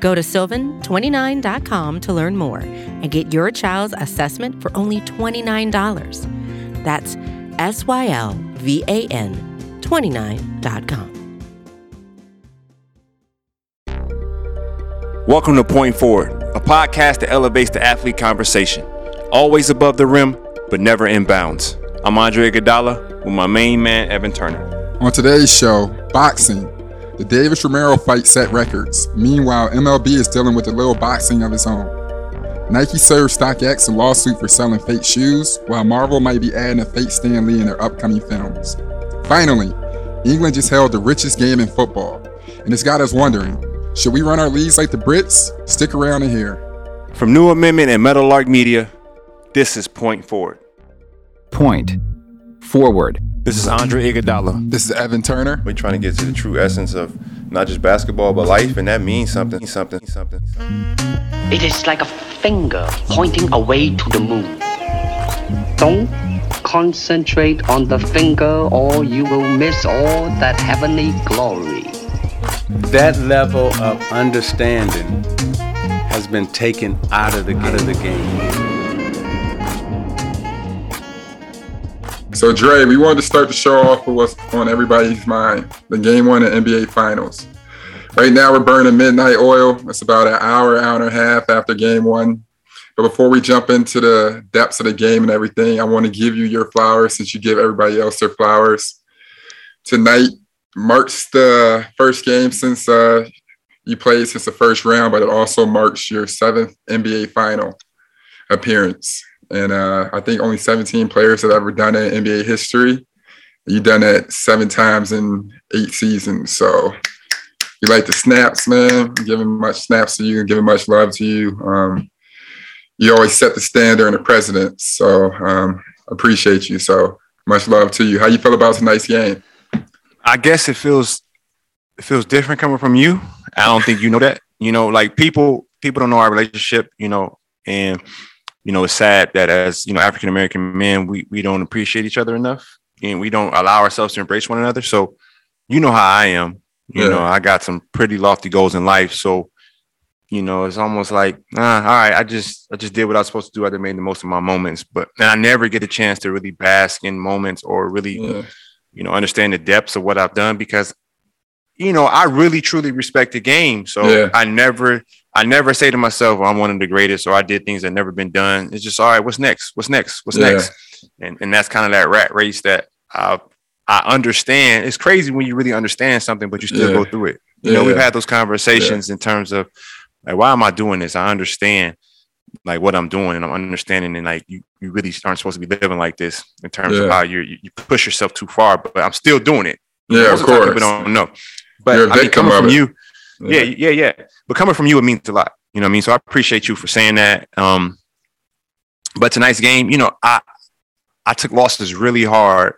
Go to sylvan29.com to learn more and get your child's assessment for only $29. That's S Y L V A N 29.com. Welcome to Point Forward, a podcast that elevates the athlete conversation. Always above the rim, but never in bounds. I'm Andre Iguodala with my main man, Evan Turner. On today's show, boxing. The Davis Romero fight set records. Meanwhile, MLB is dealing with a little boxing of its own. Nike serves StockX a lawsuit for selling fake shoes, while Marvel might be adding a fake Stan Lee in their upcoming films. Finally, England just held the richest game in football, and it's got us wondering should we run our leagues like the Brits? Stick around and hear. From New Amendment and Meadowlark Media, this is Point Forward. Point Forward. This is Andre Iguodala. This is Evan Turner. We're trying to get to the true essence of not just basketball, but life, and that means something, something, something. It is like a finger pointing away to the moon. Don't concentrate on the finger, or you will miss all that heavenly glory. That level of understanding has been taken out of the out of the game. So, Dre, we wanted to start the show off with what's on everybody's mind the game one of NBA Finals. Right now, we're burning midnight oil. It's about an hour, hour and a half after game one. But before we jump into the depths of the game and everything, I want to give you your flowers since you give everybody else their flowers. Tonight marks the first game since uh, you played since the first round, but it also marks your seventh NBA final appearance. And uh, I think only 17 players have ever done it in NBA history. You've done it seven times in eight seasons. So you like the snaps, man. Giving much snaps to you and giving much love to you. Um, you always set the standard and the precedent. So um, appreciate you. So much love to you. How you feel about tonight's game? I guess it feels it feels different coming from you. I don't think you know that. You know, like people people don't know our relationship. You know, and you know, it's sad that as you know, African American men, we we don't appreciate each other enough, and we don't allow ourselves to embrace one another. So, you know how I am. You yeah. know, I got some pretty lofty goals in life. So, you know, it's almost like, ah, all right, I just I just did what I was supposed to do. I made the most of my moments, but and I never get a chance to really bask in moments or really, yeah. you know, understand the depths of what I've done because, you know, I really truly respect the game. So yeah. I never I never say to myself, I'm one of the greatest, or I did things that never been done. It's just all right. What's next? What's next? What's yeah. next? And and that's kind of that rat race that I I understand. It's crazy when you really understand something, but you still yeah. go through it. You yeah. know, we've had those conversations in terms of like, why am I doing this? I understand like what I'm doing, and I'm understanding, and like you, you really aren't supposed to be living like this in terms of how you you push yourself too far. But I'm still doing it. Yeah, Most of course. People don't know. But I mean, coming from it. you yeah. yeah, yeah, But coming from you, it means a lot. You know what I mean? So I appreciate you for saying that. Um, but tonight's game, you know, I I took losses really hard.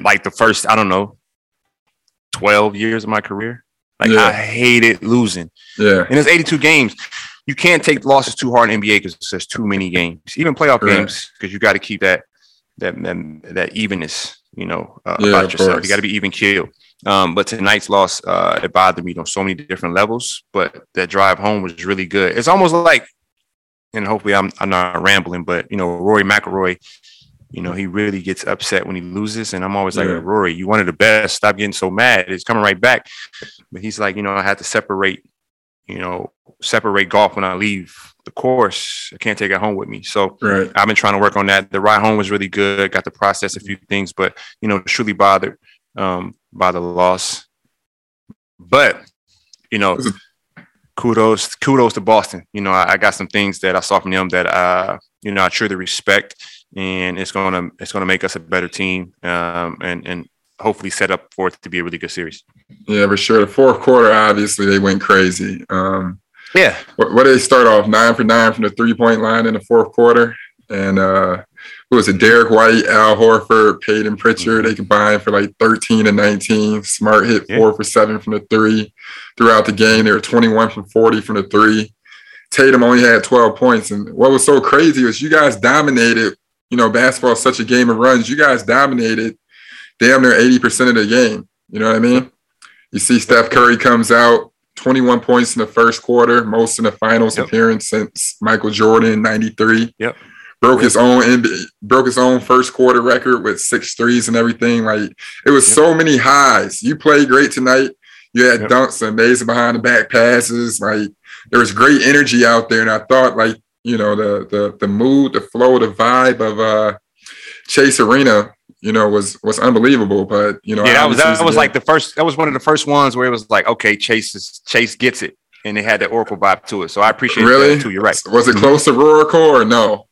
Like the first, I don't know, 12 years of my career. Like yeah. I hated losing. Yeah. And it's 82 games. You can't take losses too hard in NBA because there's too many games. Even playoff right. games, because you got to keep that that that, that evenness, you know, uh, yeah, about yourself. You got to be even keeled. Um, but tonight's loss, uh, it bothered me on so many different levels. But that drive home was really good. It's almost like, and hopefully I'm I'm not rambling, but you know, Rory McIlroy, you know, he really gets upset when he loses, and I'm always yeah. like, Rory, you one of the best. Stop getting so mad. It's coming right back. But he's like, you know, I had to separate, you know, separate golf when I leave the course. I can't take it home with me. So right. I've been trying to work on that. The ride home was really good. Got to process a few things, but you know, truly bothered um, by the loss. But you know, kudos kudos to Boston. You know, I, I, got some things that I saw from them that uh, you know I truly respect, and it's gonna it's gonna make us a better team, um, and and hopefully set up for it to be a really good series. Yeah, for sure. The fourth quarter, obviously, they went crazy. Um, Yeah. What, what did they start off? Nine for nine from the three point line in the fourth quarter. And uh who was it? Derrick White, Al Horford, Payton Pritchard. Mm-hmm. They combined for like 13 and 19. Smart hit Yeah. four for seven from the three throughout the game. They were 21 from 40 from the three. Tatum only had 12 points. And what was so crazy was you guys dominated, you know, basketball is such a game of runs. You guys dominated damn near 80% of the game. You know what I mean? You see Steph Curry comes out, 21 points in the first quarter, most in the finals Yep. appearance since Michael Jordan, 93 Yep. Broke his own NBA, broke his own first quarter record with six threes and everything. Like it was Yep. so many highs. You played great tonight. You had Yep. dunks, amazing behind the back passes. Like there was great energy out there, and I thought like you know the the the mood, the flow, the vibe of uh Chase Arena, you know, was was unbelievable. But you know, Yeah, that was that was like the first. That was one of the first ones where it was like, okay, Chase is Chase gets it, and they had that Oracle vibe to it. So I appreciate really that too. You're right. Was it Mhm. close to Oracle or no?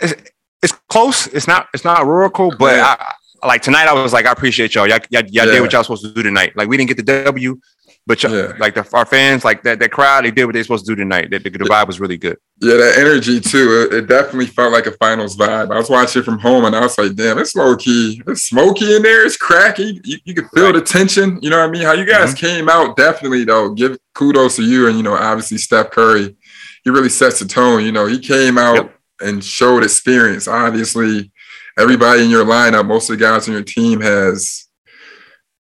It's, it's close. It's not. It's not Oracle, but Yeah. I, like tonight, I was like, I appreciate y'all. Y'all, y'all, y'all Yeah. did what y'all supposed to do tonight. Like we didn't get the W, but Yeah. like the, our fans, like that that crowd, they did what they supposed to do tonight. The, the, the vibe was really good. Yeah, that energy too. It, it definitely felt like a finals vibe. I was watching from home and I was like, damn, it's low key. It's smoky in there. It's cracky. You, you could feel the tension. You know what I mean? How you guys Mm-hmm. came out, definitely though. Give kudos to you and you know, obviously Steph Curry. He really sets the tone. You know, he came out Yep. And showed experience. Obviously, everybody in your lineup, most of the guys on your team has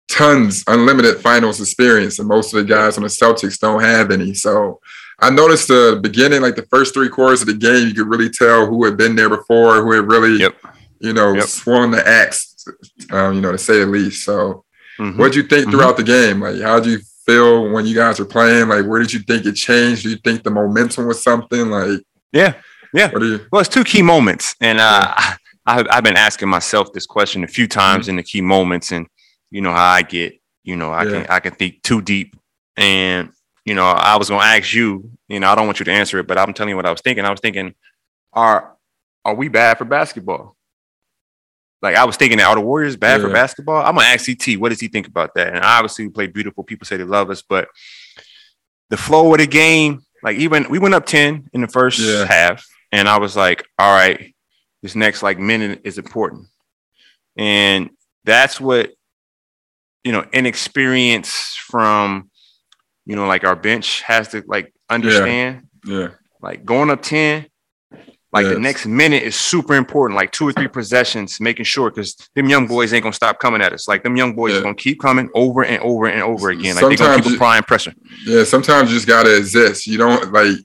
tons, unlimited finals experience, and most of the guys on the Celtics don't have any. So I noticed the beginning, like the first three quarters of the game, you could really tell who had been there before, who had really, Yep. you know, Yep. swung the axe, um, you know, to say the least. So Mhm. what'd you think Mhm. throughout the game? Like, how do you feel when you guys were playing? Like, where did you think it changed? Do you think the momentum was something? Like, Yeah, yeah. Well, it's two key moments, and uh, I, I've been asking myself this question a few times in the key moments, and you know how I get, you know, I Yeah. can I can think too deep, and you know, I was gonna ask you, you know, I don't want you to answer it, but I'm telling you what I was thinking. I was thinking, are are we bad for basketball? Like I was thinking, are the Warriors bad for basketball? I'm gonna ask CT, what does he think about that? And obviously, we play beautiful. People say they love us, but the flow of the game, like even we went up 10 in the first Yeah. half, and I was like, all right, this next like minute is important. And that's what, you know, inexperience from, you know, like our bench has to like understand. Yeah, Like going up 10, like the next minute is super important, like two or three possessions, making sure because them young boys ain't gonna stop coming at us. Like them young boys Yeah. are gonna keep coming over and over and over again. Like they're gonna Sometimes keep applying pressure. yeah. Sometimes you just gotta exist. You don't like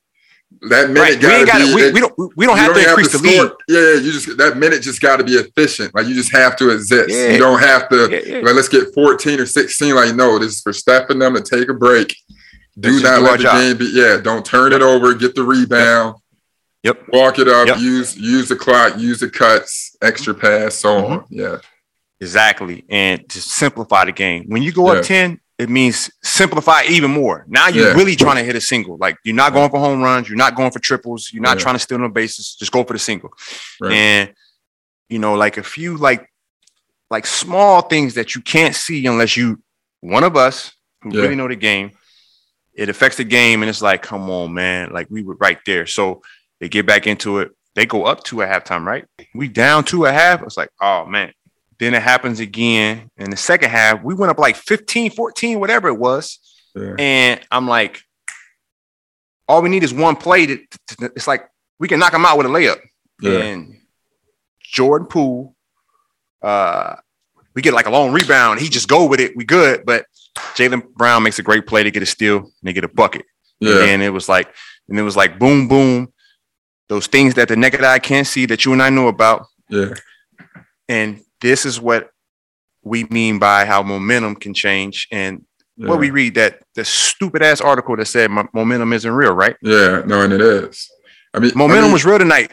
that minute. Right. We gotta be, to we, we don't we don't have to increase the score. lead. Yeah, yeah, you just that minute just got to be efficient. Like you just have to exist. Yeah. You don't have to. Yeah, yeah. Like, let's get 14 or 16. Like no, this is for Steph and them to take a break. Do just not let the job. game be. Yeah, don't turn it over. Get the rebound. Yep. Walk it up. Yep. Use use the clock. Use the cuts. Extra pass. So Mm-hmm. on. Yeah. Exactly. And to simplify the game. When you go up 10, it means simplify even more. Now you're Yeah. really trying to hit a single. Like you're not going for home runs, you're not going for triples, you're not Yeah. trying to steal no bases, just go for the single. Right. And you know, like a few like like small things that you can't see unless you one of us who Yeah. really know the game. It affects the game, and it's like, come on, man. Like we were right there. So they get back into it. They go up two at halftime, right? We down two at half. It's like, oh man. Then it happens again. In the second half, we went up like 15, 14, whatever it was. And I'm like, all we need is one play. To, to- it's like we can knock them out with a layup. Yeah. And Jordan Poole, uh, we get like a long rebound. He just go with it. We good. But Jaylen Brown makes a great play to get a steal and they get a bucket. And Yeah. then it was like, and it was like boom, boom. Those things that the naked eye can't see that you and I know about. Yeah. And this is what we mean by how momentum can change. And Yeah. what we read that the stupid ass article that said momentum isn't real, right? Yeah. No, and it is. I mean, Momentum I mean, was real tonight,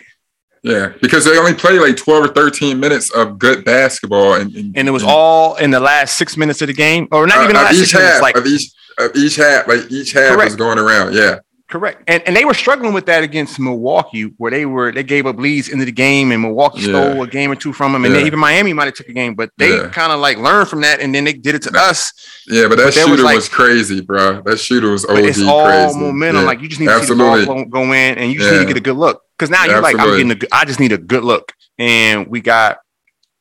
Yeah, because they only play like 12 or 13 minutes of good basketball. And, and it was all in the last six minutes of the game, or not uh, even the last six minutes. Like of each of each half, like each half Correct. was going around. Yeah, Correct. And and they were struggling with that against Milwaukee, where they were they gave up leads into the game, and Milwaukee Yeah. stole a game or two from them, and Yeah. then even Miami might have took a game, but they Yeah. kind of like learned from that, and then they did it to us. Yeah, but that But shooter was, was, crazy, bro. That shooter was OD But it's all crazy. momentum. Like you just need to see the ball go, in, and you just need to get a good look. Because now you're like, I'm getting a good. I just need a good look, and we got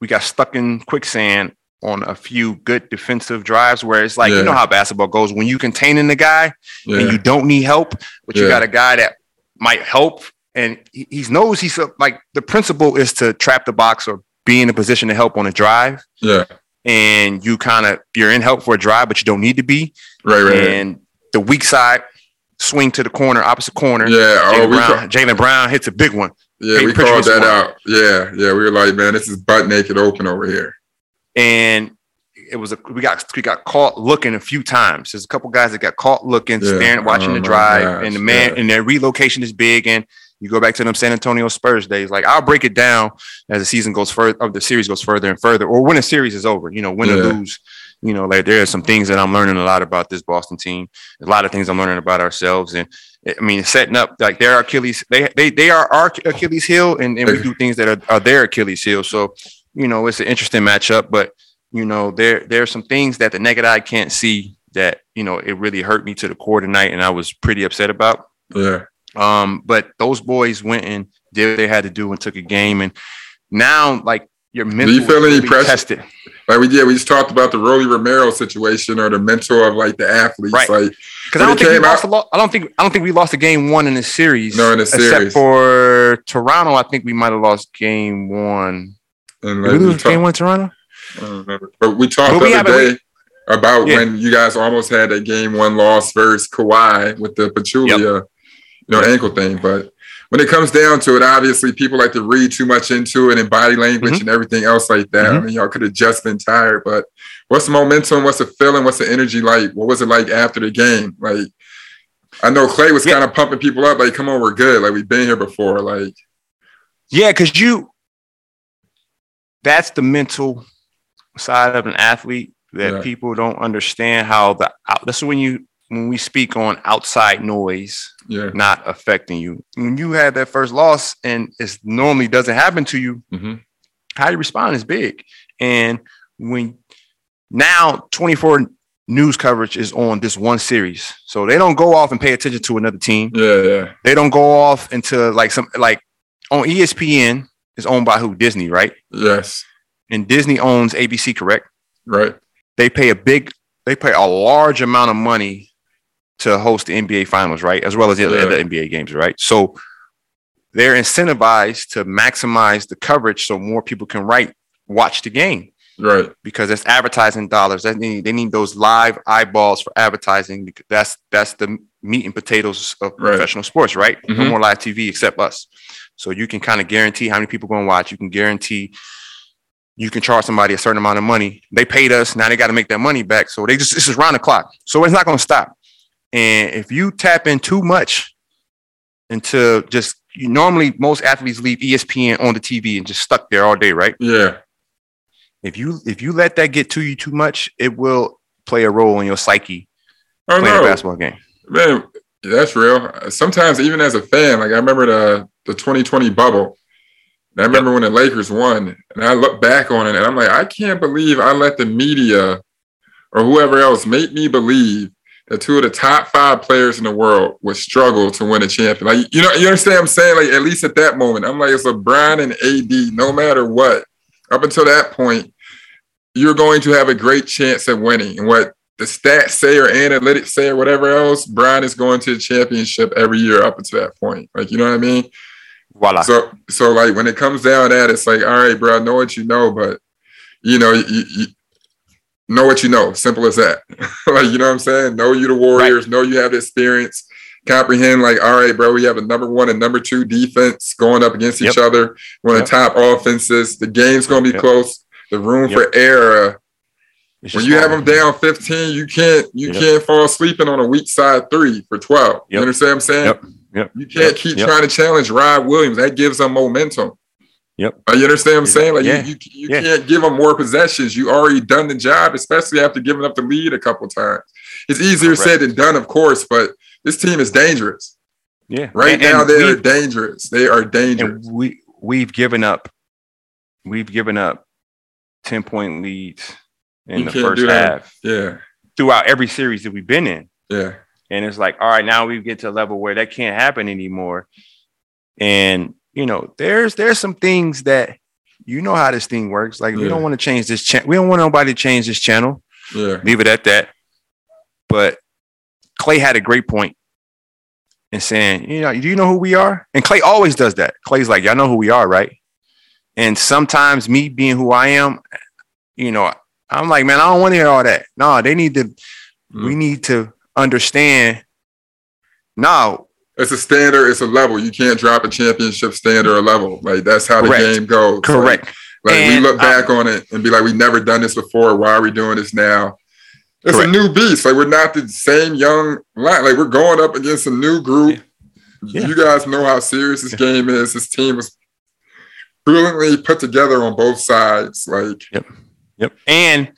we got stuck in quicksand on a few good defensive drives where it's like Yeah. you know how basketball goes when you containing the guy yeah. and you don't need help, but you got a guy that might help, and he, he knows he's a- like the principle is to trap the box or be in a position to help on a drive, yeah. and you kind of you're in help for a drive, but you don't need to be, Right, right. right. and the weak side swing to the corner, opposite corner. Yeah. Oh, Jaylen we Brown, Jaylen Brown hits a big one. yeah, Hey, we Pritchard called that smart. out. Yeah, yeah. We were like, man, this is butt naked open over here. And it was a we got we got caught looking a few times. There's a couple guys that got caught looking, Yeah. staring, oh watching Oh the drive, gosh, and the man yeah. and their relocation is big. And you go back to them San Antonio Spurs days. Like I'll break it down as the season goes further, of the series goes further and further, or when the series is over. You know, win or Yeah. lose. You know, like there are some things that I'm learning a lot about this Boston team. A lot of things I'm learning about ourselves, and I mean, setting up like their Achilles. They they they are our Achilles heel, and, and we do things that are, are their Achilles heel. So you know, it's an interesting matchup, but you know, there there are some things that the naked eye can't see that you know it really hurt me to the core tonight, and I was pretty upset about. Yeah. Um, but those boys went and did what they had to do and took a game, and now like your mental Do you feel any pressure? tested. Like we did, we just talked about the Rolly Romero situation or the mentor of like the athletes. Right. Like Because I don't think we lost a out- lot. I don't think I don't think we lost a game one in the series. No, in the except series. for Toronto. I think we might have lost game one. And like, we we lose game talked, one, Toronto? I don't remember. But we talked But the we other day about Yeah. when you guys almost had a game one loss versus Kawhi with the Pachulia, you know, ankle thing. But when it comes down to it, obviously people like to read too much into it and body language Mhm. and everything else like that. I Mhm. mean, y'all could have just been tired. But what's the momentum? What's the feeling? What's the energy like? What was it like after the game? Like, I know Clay was Yeah. kind of pumping people up, like, come on, we're good. Like, we've been here before. Like, Yeah, because you that's the mental side of an athlete that people don't understand how the out that's when you when we speak on outside noise yeah. not affecting you. When you had that first loss and it normally doesn't happen to you, Mhm. how you respond is big. And when now 24 news coverage is on this one series. So they don't go off and pay attention to another team. Yeah, yeah. They don't go off into like some like on ESPN is owned by who? Disney, right? Yes. And Disney owns ABC, correct? Right. They pay a big, they pay a large amount of money to host the NBA finals, right? As well as the Yeah. other NBA games, right? So they're incentivized to maximize the coverage so more people can write, watch the game Right. because that's advertising dollars. That need, they need those live eyeballs for advertising because that's that's the meat and potatoes of Right. professional sports, right? No Mhm. more live TV except us. So you can kind of guarantee how many people going to watch. You can guarantee you can charge somebody a certain amount of money. They paid us, now they got to make that money back. So they just this is round the clock. So it's not going to stop. And if you tap in too much into just you normally most athletes leave ESPN on the TV and just stuck there all day, right? Yeah. if you if you let that get to you too much, it will play a role in your psyche playing a basketball game. man, that's real. Sometimes even as a fan, like I remember the the 2020 bubble. And I remember when the Lakers won, and I look back on it, and I'm like, I can't believe I let the media or whoever else make me believe that two of the top five players in the world would struggle to win a champion. Like, you know, you understand what I'm saying? Like, at least at that moment, I'm like, it's LeBron and AD, no matter what. Up until that point, you're going to have a great chance at winning. And what the stats say or analytics say or whatever else, Brian is going to the championship every year up until that point. Like, you know what I mean? Voila. So, so like when it comes down to that, it's like, all right, bro, I know what you know, but you know, you, you know what you know. Simple as that. like, you know what I'm saying? Know you the Warriors. Know you have the experience. Comprehend, like, all right, bro, we have a number one and number two defense going up against each other. One of the top offenses. The game's going to be Yep. close. The room Yep. for error when you have them down 15, you can't you Yep. can't fall sleeping on a weak side three for 12. You understand what I'm saying? Yep. Yep. You can't keep Yep. trying to challenge Rob Williams. That gives them momentum. Yep. Uh, You understand what I'm saying? Like Yeah. you, you, you Yeah. can't give them more possessions. You already done the job, especially after giving up the lead a couple times. It's easier Correct. said than done, of course, but this team is dangerous. Yeah. Right And- now, and they are dangerous. They are dangerous. and we we've given up we've given up 10 point leads in You the first half Yeah, throughout every series that we've been in. yeah, And it's like, all right, now we get to a level where that can't happen anymore. And you know, there's there's some things that you know how this thing works. Like we don't want to change this channel. We don't want nobody to change this channel. yeah. Leave it at that. But Clay had a great point in saying, you know, do you know who we are? And Clay always does that. Clay's like, y'all know who we are, right? And sometimes me being who I am, you know, I'm like, man, I don't want to hear all that. No, they need to, we Mm. need to understand. No, It's a standard. It's a level. You can't drop a championship standard or level. Like that's how the game goes. Correct. Like, we And, look back um, on it and be like, we've never done this before. Why are we doing this now? It's Correct. a new beast. Like we're not the same young line. Like we're going up against a new group. Yeah. You guys know how serious this game is. This team was brilliantly put together on both sides. Like Yep. Yep. And,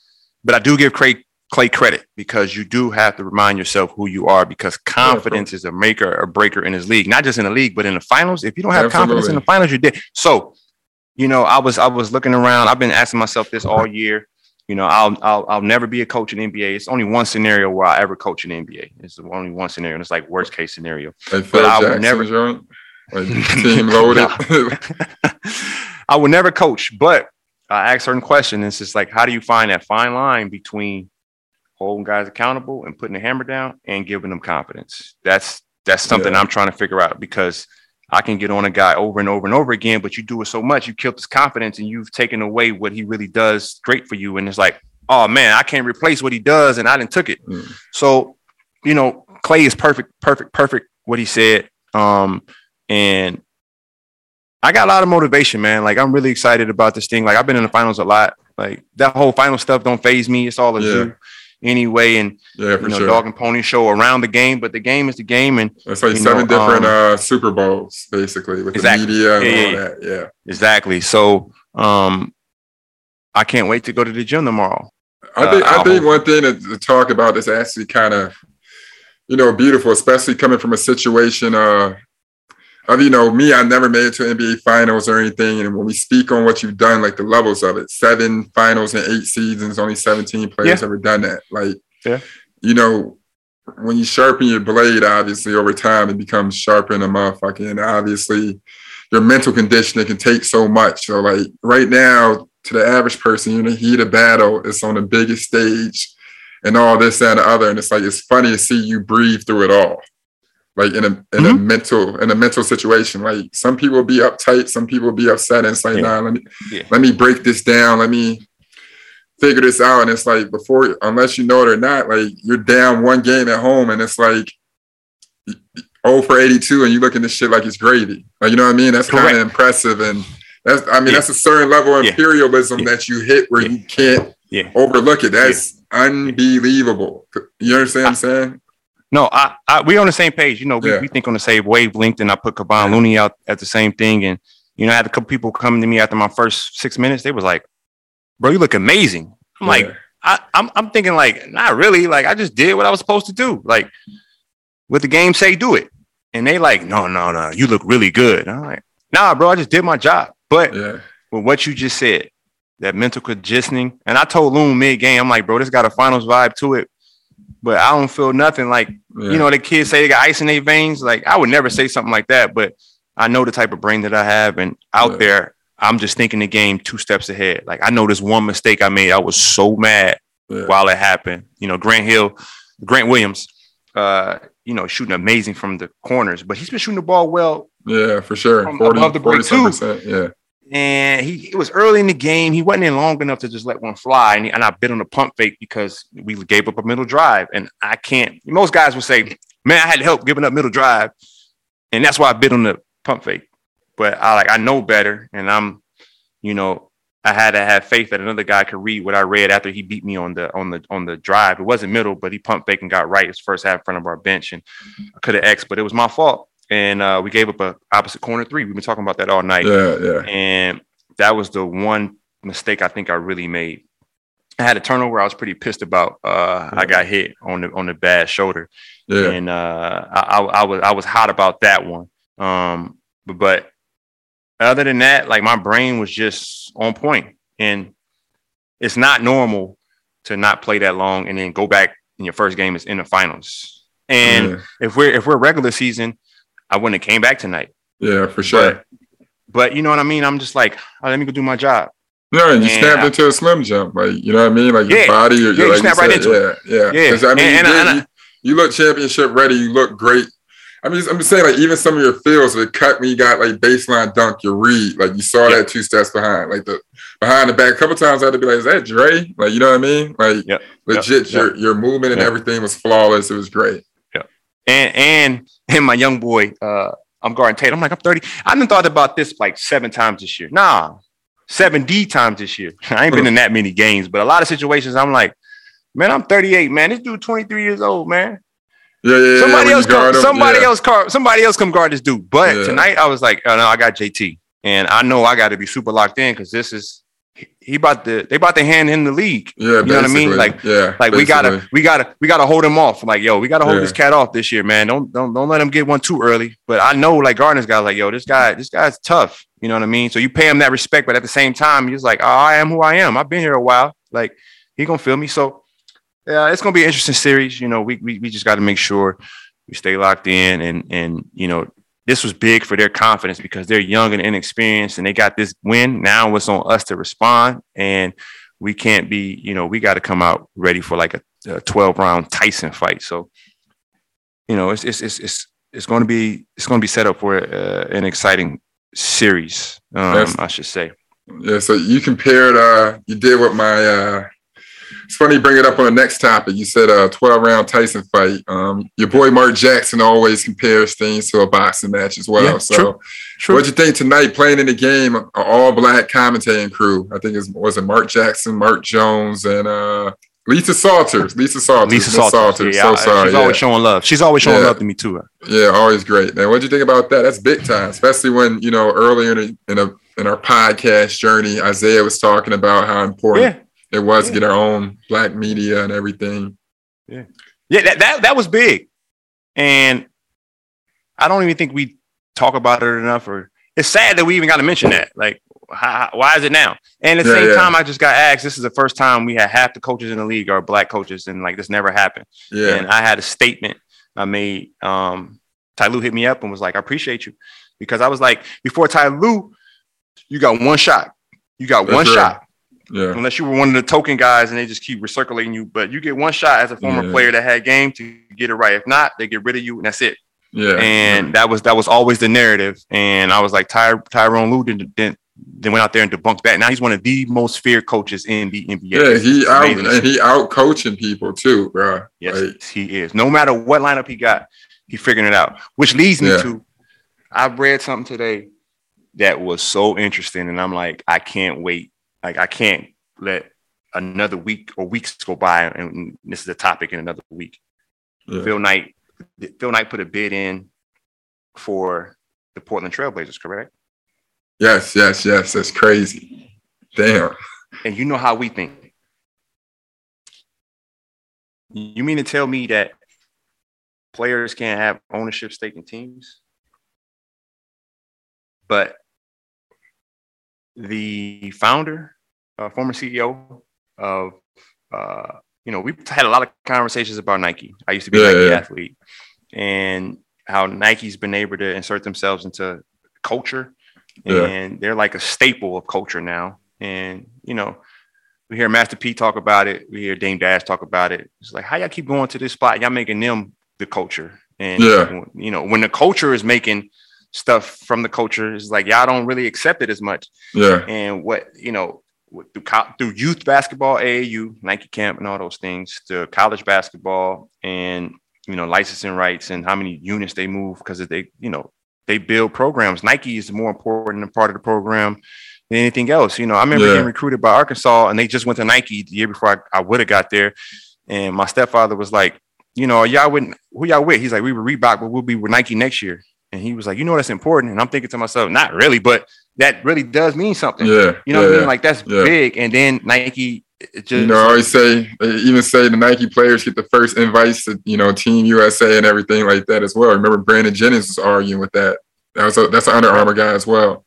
but I do give Clay, Clay credit because you do have to remind yourself who you are because confidence is a maker or breaker in this league, not just in the league, but in the finals. If you don't have confidence in the finals, you're dead. So, you know, I was I was looking around. I've been asking myself this all year. You know, I'll I'll I'll never be a coach in NBA. It's only one scenario where I ever coach in NBA. It's the only one scenario, and it's like worst case scenario. like Phil I would never-. Like team loaded. I would never coach, but I ask certain questions. It's just like, how do you find that fine line between holding guys accountable and putting the hammer down and giving them confidence? That's that's something Yeah. I'm trying to figure out because I can get on a guy over and over and over again, but you do it so much, you killed his confidence and you've taken away what he really does great for you. And it's like, oh man, I can't replace what he does, and I didn't took it. Mm. So, you know, Clay is perfect, perfect, perfect. What he said, um, and I got a lot of motivation, man. Like I'm really excited about this thing. Like I've been in the finals a lot. Like that whole final stuff don't phase me. It's all a Yeah. zoo anyway. And yeah, for you know, sure. dog and pony show around the game, but the game is the game. And It's like seven know, different um, uh, Super Bowls, basically, with Exactly. the media and Yeah, all yeah, that. Yeah. exactly. So um I can't wait to go to the gym tomorrow. I think Uh, I think one thing to, to talk about is actually kind of, you know, beautiful, especially coming from a situation uh, you know me. I never made it to NBA finals or anything, and when we speak on what you've done, like the levels of it, seven finals in eight seasons, only seventeen players Yeah. ever done that. Like, Yeah. you know, when you sharpen your blade, obviously over time it becomes sharper than a motherfucker, and obviously your mental conditioning can take so much. So like right now, to the average person, you're in the heat of battle. It's on the biggest stage, and all this and the other. And it's like it's funny to see you breathe through it all, like in a in a Mm-hmm. mental in a mental situation. Like some people be uptight, some people be upset, and it's like, Yeah. nah, let me Yeah. let me break this down. Let me figure this out. And it's like before, unless you know it or not, like you're down one game at home, and it's like. 0 for 82 and you look at this shit like it's gravy. Like, you know what I mean? That's kind of impressive. And that's, I mean, Yeah. that's a certain level of imperialism that you hit where you can't overlook it. That's unbelievable. You understand what I'm saying? No, I, I we on the same page. You know, we, Yeah. we think on the same wavelength, and I put Kevon Looney out at the same thing. And you know, I had a couple people coming to me after my first six minutes. They was like, "Bro, you look amazing." I'm like, I, I'm I'm thinking like, not really. Like I just did what I was supposed to do. Like, what the game say, do it. And they like, no, no, no, you look really good. I'm like, nah, bro, I just did my job. But yeah, with what you just said, that mental conditioning, and I told Loon mid game, I'm like, bro, this got a finals vibe to it. But I don't feel nothing like yeah. you know, the kids say they got ice in their veins. Like I would never say something like that, but I know the type of brain that I have, and out Yeah. there, I'm just thinking the game two steps ahead. Like I know this one mistake I made, I was so mad yeah. while it happened. You know, Grant Hill, Grant Williams, uh, you know, shooting amazing from the corners, but he's been shooting the ball well. Yeah, for sure. From 40, above the break, 47%. Yeah. And he it was early in the game. He wasn't in long enough to just let one fly. And, he, and I bit on the pump fake because we gave up a middle drive. And I can't. Most guys would say, "Man, I had to help giving up middle drive," and that's why I bit on the pump fake. But I like I know better, and I'm, you know, I had to have faith that another guy could read what I read after he beat me on the on the on the drive. It wasn't middle, but he pump fake and got right his first half in front of our bench, and I could have X, but it was my fault. And uh, we gave up a opposite corner three. We've been talking about that all night Yeah, yeah. and that was the one mistake I think I really made. I had a turnover. I was pretty pissed about. Uh, I got hit on the on the bad shoulder, Yeah. and uh, I, I, I was I was hot about that one. Um, but, but other than that, like my brain was just on point, and it's not normal to not play that long and then go back in your first game is in the finals. And yeah. if we're if we're regular season, I wouldn't have came back tonight. Yeah, for sure. But but you know what I mean. I'm just like, oh, let me go do my job. No, and you Yeah. snapped into a Slim Jim, like you know what I mean, like your Yeah. body, your, Yeah, you like snap right into yeah, yeah, Yeah. 'Cause, I mean, And- you, and I- did- and I- you, you look championship ready. You look great. I mean, I'm just saying, like even some of your feels, the cut when you got like baseline dunk, your read, like you saw Yeah. that two steps behind, like the behind the back. A couple times I had to be like, "Is that Dre?" Like you know what I mean? Like legit, your your movement and everything was flawless. It was great. And and and my young boy, uh, I'm guarding Tate. I'm like, I'm 30. I done thought about this like seven times this year. Nah, seven D times this year. I ain't been in that many games, but a lot of situations I'm like, man, I'm 38, man. This dude 23 years old, man. Yeah, yeah. somebody else come, him, somebody else car, somebody else come guard this dude. But tonight I was like, oh no, I got JT. And I know I got to be super locked in because this is he- about to they about to hand him the league. Yeah, You know what I mean? Like- yeah, Like we gotta, we gotta, we gotta hold him off. Like, yo, we gotta hold Yeah. this cat off this year, man. Don't, don't, don't let him get one too early. But I know, like Gardner's guy, like, yo, this guy, this guy's tough. You know what I mean? So you pay him that respect, but at the same time, he's like, oh, I am who I am. I've been here a while. Like, he gonna feel me. So, yeah, it's gonna be an interesting series. You know, we we, we just got to make sure we stay locked in, and and you know, this was big for their confidence because they're young and inexperienced, and they got this win. Now it's on us to respond, and we can't be, you know, we got to come out ready for like a, a 12 round Tyson fight. So, you know, it's it's it's it's, it's going to be it's going to be set up for uh, an exciting series, um, I should say. Yeah, so you compared uh you did what my uh it's funny you bring it up on the next topic. You said a 12 round Tyson fight. Um your boy Mark Jackson always compares things to a boxing match as well. Yeah, so true, True. what'd you think tonight playing in the game, an all black commentating crew? I think it was, was it Mark Jackson, Mark Jones, and uh Lisa Salters. Lisa Salters. Lisa Miss Salters. Yeah, So sorry. she's yeah. always showing love. She's always showing Yeah. love to me too. Yeah, always great. Man, what'd you think about that? That's big time, especially when you know earlier in a, in a in our podcast journey, Isaiah was talking about how important it was Yeah. get our own black media and everything. yeah, that, that that was big, and I don't even think we talk about it enough. Or it's sad that we even got to mention that. Like, how, why is it now? And at the Yeah, same yeah. time, I just got asked. This is the first time we had half the coaches in the league are black coaches, and like this never happened. Yeah, And I had a statement I made. Um, Ty Lue hit me up and was like, "I appreciate you," because I was like, before Ty Lue, you got one shot. You got That's one right. shot. Yeah, Unless you were one of the token guys and they just keep recirculating you, but you get one shot as a former Yeah. player that had game to get it right. If not, they get rid of you and that's it. yeah. And that was that was always the narrative. And I was like, Ty, Tyronn Lue didn't, didn't then went out there and debunked that. Now he's one of the most feared coaches in the NBA. yeah, he out and he out coaching people too, bro. Yes, Like, he is. No matter what lineup he got, he figuring it out. Which leads me Yeah. to I read something today that was so interesting, and I'm like, I can't wait. Like, I can't let another week or weeks go by, and this is a topic in another week. yeah. Phil Knight, Phil Knight put a bid in for the Portland Trailblazers, correct? yes, yes, yes. That's crazy. Damn. And you know how we think. You mean to tell me that players can't have ownership stake in teams? But the founder, uh, former CEO of, uh, you know, we've had a lot of conversations about Nike. I used to be a Nike yeah. athlete, and how Nike's been able to insert themselves into culture, Yeah. and they're like a staple of culture now. And you know, we hear Master P talk about it. We hear Dame Dash talk about it. It's like, how y'all keep going to this spot? Y'all making them the culture. And, Yeah. you know, when the culture is making stuff from the culture, is like, y'all don't really accept it as much. Yeah, And what, you know, through, co- through youth basketball, AAU, Nike camp, and all those things, to college basketball and, you know, licensing rights and how many units they move because they, you know, they build programs. Nike is more important than part of the program than anything else. You know, I remember Yeah. getting recruited by Arkansas and they just went to Nike the year before I, I would have got there. And my stepfather was like, you know, y'all wouldn't, who y'all with? He's like, we were Reebok, but we'll be with Nike next year. And he was like, you know, that's important. And I'm thinking to myself, not really, but that really does mean something. yeah. You know yeah, what I mean? Like that's Yeah. big. And then Nike just You know, I always say they even say the Nike players get the first invites to you know Team USA and everything like that as well. Remember Brandon Jennings was arguing with that. That was a, that's an Under Armour guy as well.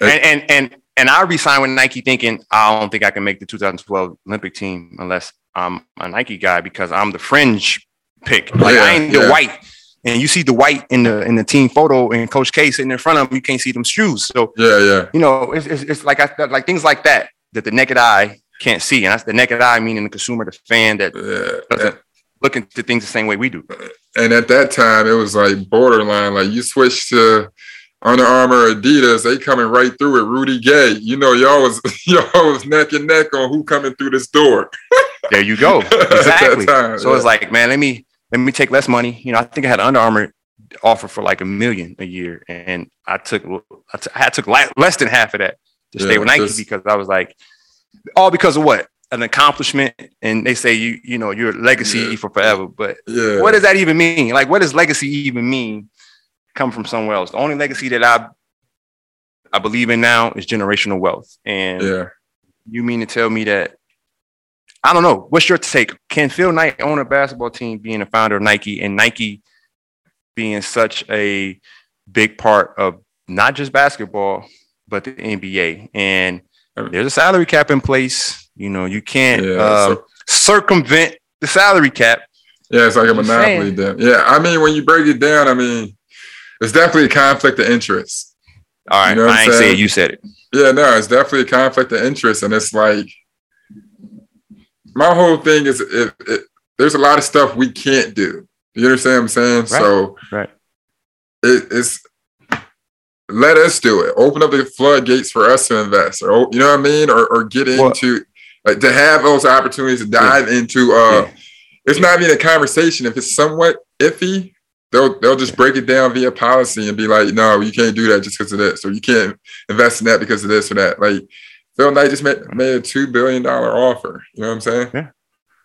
and and and and I resigned with Nike thinking I don't think I can make the 2012 Olympic team unless I'm a Nike guy because I'm the fringe pick. Like I ain't the yeah. white. And you see the white in the in the team photo and Coach K sitting in front of him, you can't see them shoes. So Yeah, yeah, you know, it's, it's, it's like I, like things like that that the naked eye can't see, and that's the naked eye meaning the consumer, the fan that yeah. doesn't look into things the same way we do. And at that time, it was like borderline. Like you switch to Under Armour, Adidas, they coming right through it. Rudy Gay, you know, y'all was y'all was neck and neck on who coming through this door. There you go. Exactly. time, so it's like, man, let me let me take less money. You know, I think I had an Under Armour offer for like a million a year, and I took I t- I took li- less than half of that to stay with Nike because I was like, all because of what an accomplishment, and they say you you know your legacy Yeah. for forever, but Yeah. what does that even mean? Like, what does legacy even mean? Come from somewhere else. The only legacy that I I believe in now is generational wealth, and yeah. you mean to tell me that I don't know. What's your take? Can Phil Knight own a basketball team being a founder of Nike and Nike being such a big part of not just basketball, but the NBA? And there's a salary cap in place. You know, you can't Yeah, uh, so- circumvent the salary cap. Yeah, it's like a monopoly. Then. Yeah, I mean, when you break it down, I mean, it's definitely a conflict of interest. All right, You know what I I'm ain't say saying? it. You said it. Yeah, no, it's definitely a conflict of interest, and it's like my whole thing is it, it, there's a lot of stuff we can't do. You understand what I'm saying? So Right. it, it's let us do it. Open up the floodgates for us to invest, or you know what I mean, or or get Well- into like to have those opportunities to dive into. uh Yeah. It's not even a conversation. If it's somewhat iffy, they'll they'll just break it down via policy and be like, no, you can't do that just because of this, or you can't invest in that because of this or that. Like Phil Knight just made, made a two billion dollar offer. You know what I'm saying? Yeah.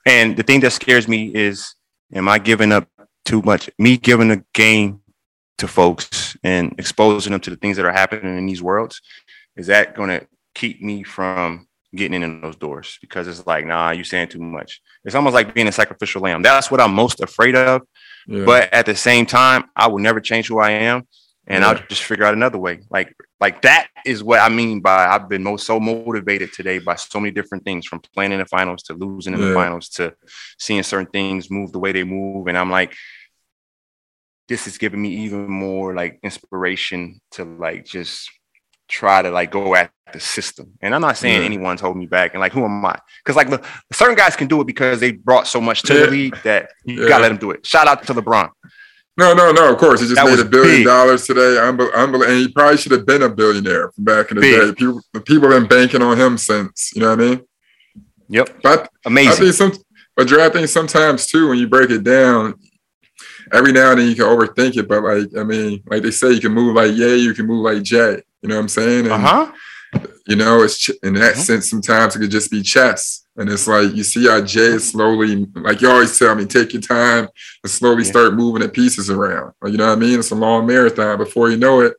And the thing that scares me is, am I giving up too much? Me giving the game to folks and exposing them to the things that are happening in these worlds, is that going to keep me from getting in those doors? Because it's like, nah, you're saying too much. It's almost like being a sacrificial lamb. That's what I'm most afraid of. Yeah. But at the same time, I will never change who I am, and I'll just figure out another way. Like, like that is what I mean by I've been most so motivated today by so many different things, from playing in the finals to losing in the finals to seeing certain things move the way they move, and I'm like, this is giving me even more like inspiration to like just try to like go at the system. And I'm not saying Yeah. anyone's holding me back. And like, who am I? Because like, look, certain guys can do it because they brought so much to Yeah. the league that you Yeah. gotta let them do it. Shout out to LeBron. No, no, no. Of course, he just That made a billion big. dollars today. Unbe- unbe- and he probably should have been a billionaire from back in the Big. day. People, people have been banking on him since. You know what I mean? Yep. But amazing. I think some, but Dre, I think sometimes too, when you break it down, every now and then you can overthink it. But like, I mean, like they say, you can move like Yay, you can move like Jay. You know what I'm saying? Uh-huh. You know, it's ch- in that Mhm. sense. Sometimes it could just be chess, and it's like you see how Jay slowly, like you always tell me, take your time and slowly Yeah. start moving the pieces around. Like, you know what I mean? It's a long marathon. Before you know it,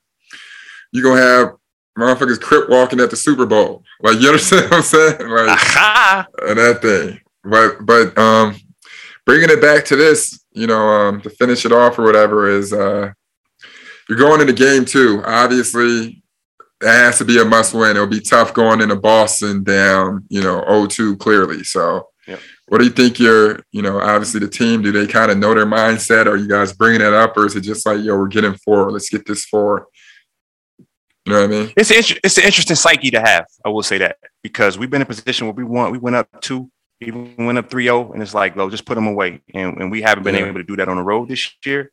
you're gonna have motherfuckers crip walking at the Super Bowl. Like, you understand what I'm saying? Like, Aha. that thing. But but um, bringing it back to this, you know, um, to finish it off or whatever is uh, you're going into game two. Obviously, it has to be a must win. It'll be tough going into Boston down, you know, 0-2 clearly. So. Yep. What do you think your, you know, obviously the team, do they kind of know their mindset? Are you guys bringing it up or is it just like, yo, we're getting four, let's get this four? You know what I mean? It's an it's an interesting psyche to have. I will say that because we've been in a position where we want we went up two, even went up 3-0, and it's like, lo, just put them away. And, and we haven't been Yeah. able to do that on the road this year.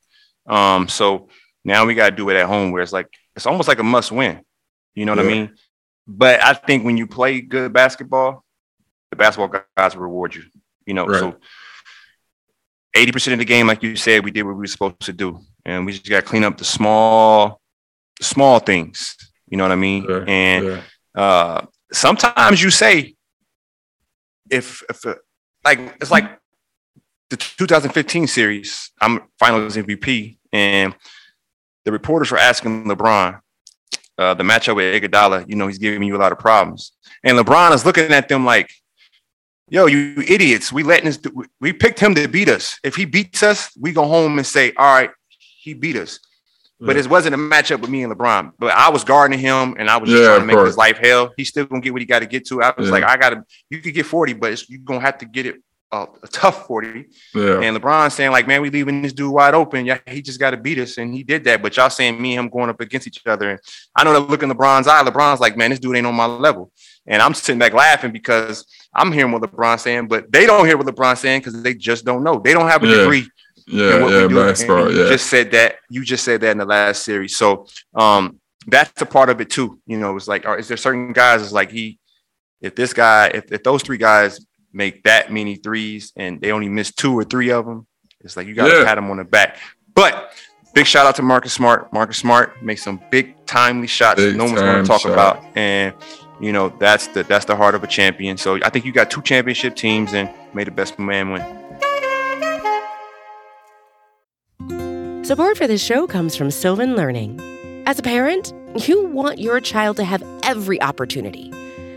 Um, so now we gotta do it at home where it's like it's almost like a must win. You know what I mean? But I think when you play good basketball, the basketball guys will reward you. You know, Right. so 80% of the game, like you said, we did what we were supposed to do. And we just gotta clean up the small, small things. You know what I mean? Yeah, and yeah. uh, sometimes you say, if, if uh, like it's like the 2015 series, I'm Finals MVP, and the reporters were asking LeBron uh, the matchup with Iguodala. You know, he's giving you a lot of problems, and LeBron is looking at them like, yo, you idiots, we letting us, do, we picked him to beat us. If he beats us, we go home and say, all right, he beat us. But Yeah. it wasn't a matchup with me and LeBron. But I was guarding him, and I was just Yeah, trying to make course. his life hell. He's still gonna get what he got to get to. I was Yeah. like, I gotta. You could get forty, but it's, you're gonna have to get it uh, a tough forty. Yeah. And LeBron saying like, man, we leaving this dude wide open. Yeah, he just got to beat us, and he did that. But y'all saying me and him going up against each other, and I know that look in LeBron's eye. LeBron's like, man, this dude ain't on my level, and I'm sitting back laughing because I'm hearing what LeBron's saying, but they don't hear what LeBron's saying because they just don't know. They don't have a Yeah. degree Yeah, what yeah, we do. Basketball. you Yeah. just said that. You just said that in the last series. So um, that's a part of it too. You know, it's like, are, is there certain guys? It's like he, if this guy, if, if those three guys make that many threes and they only miss two or three of them, it's like you got to Yeah. pat them on the back. But big shout out to Marcus Smart. Marcus Smart makes some big timely shots Big no one's going to talk shot. about, and you know that's the that's the heart of a champion. So I think you got two championship teams, and made the best man win. Support for this show comes from Sylvan Learning. As a parent, you want your child to have every opportunity,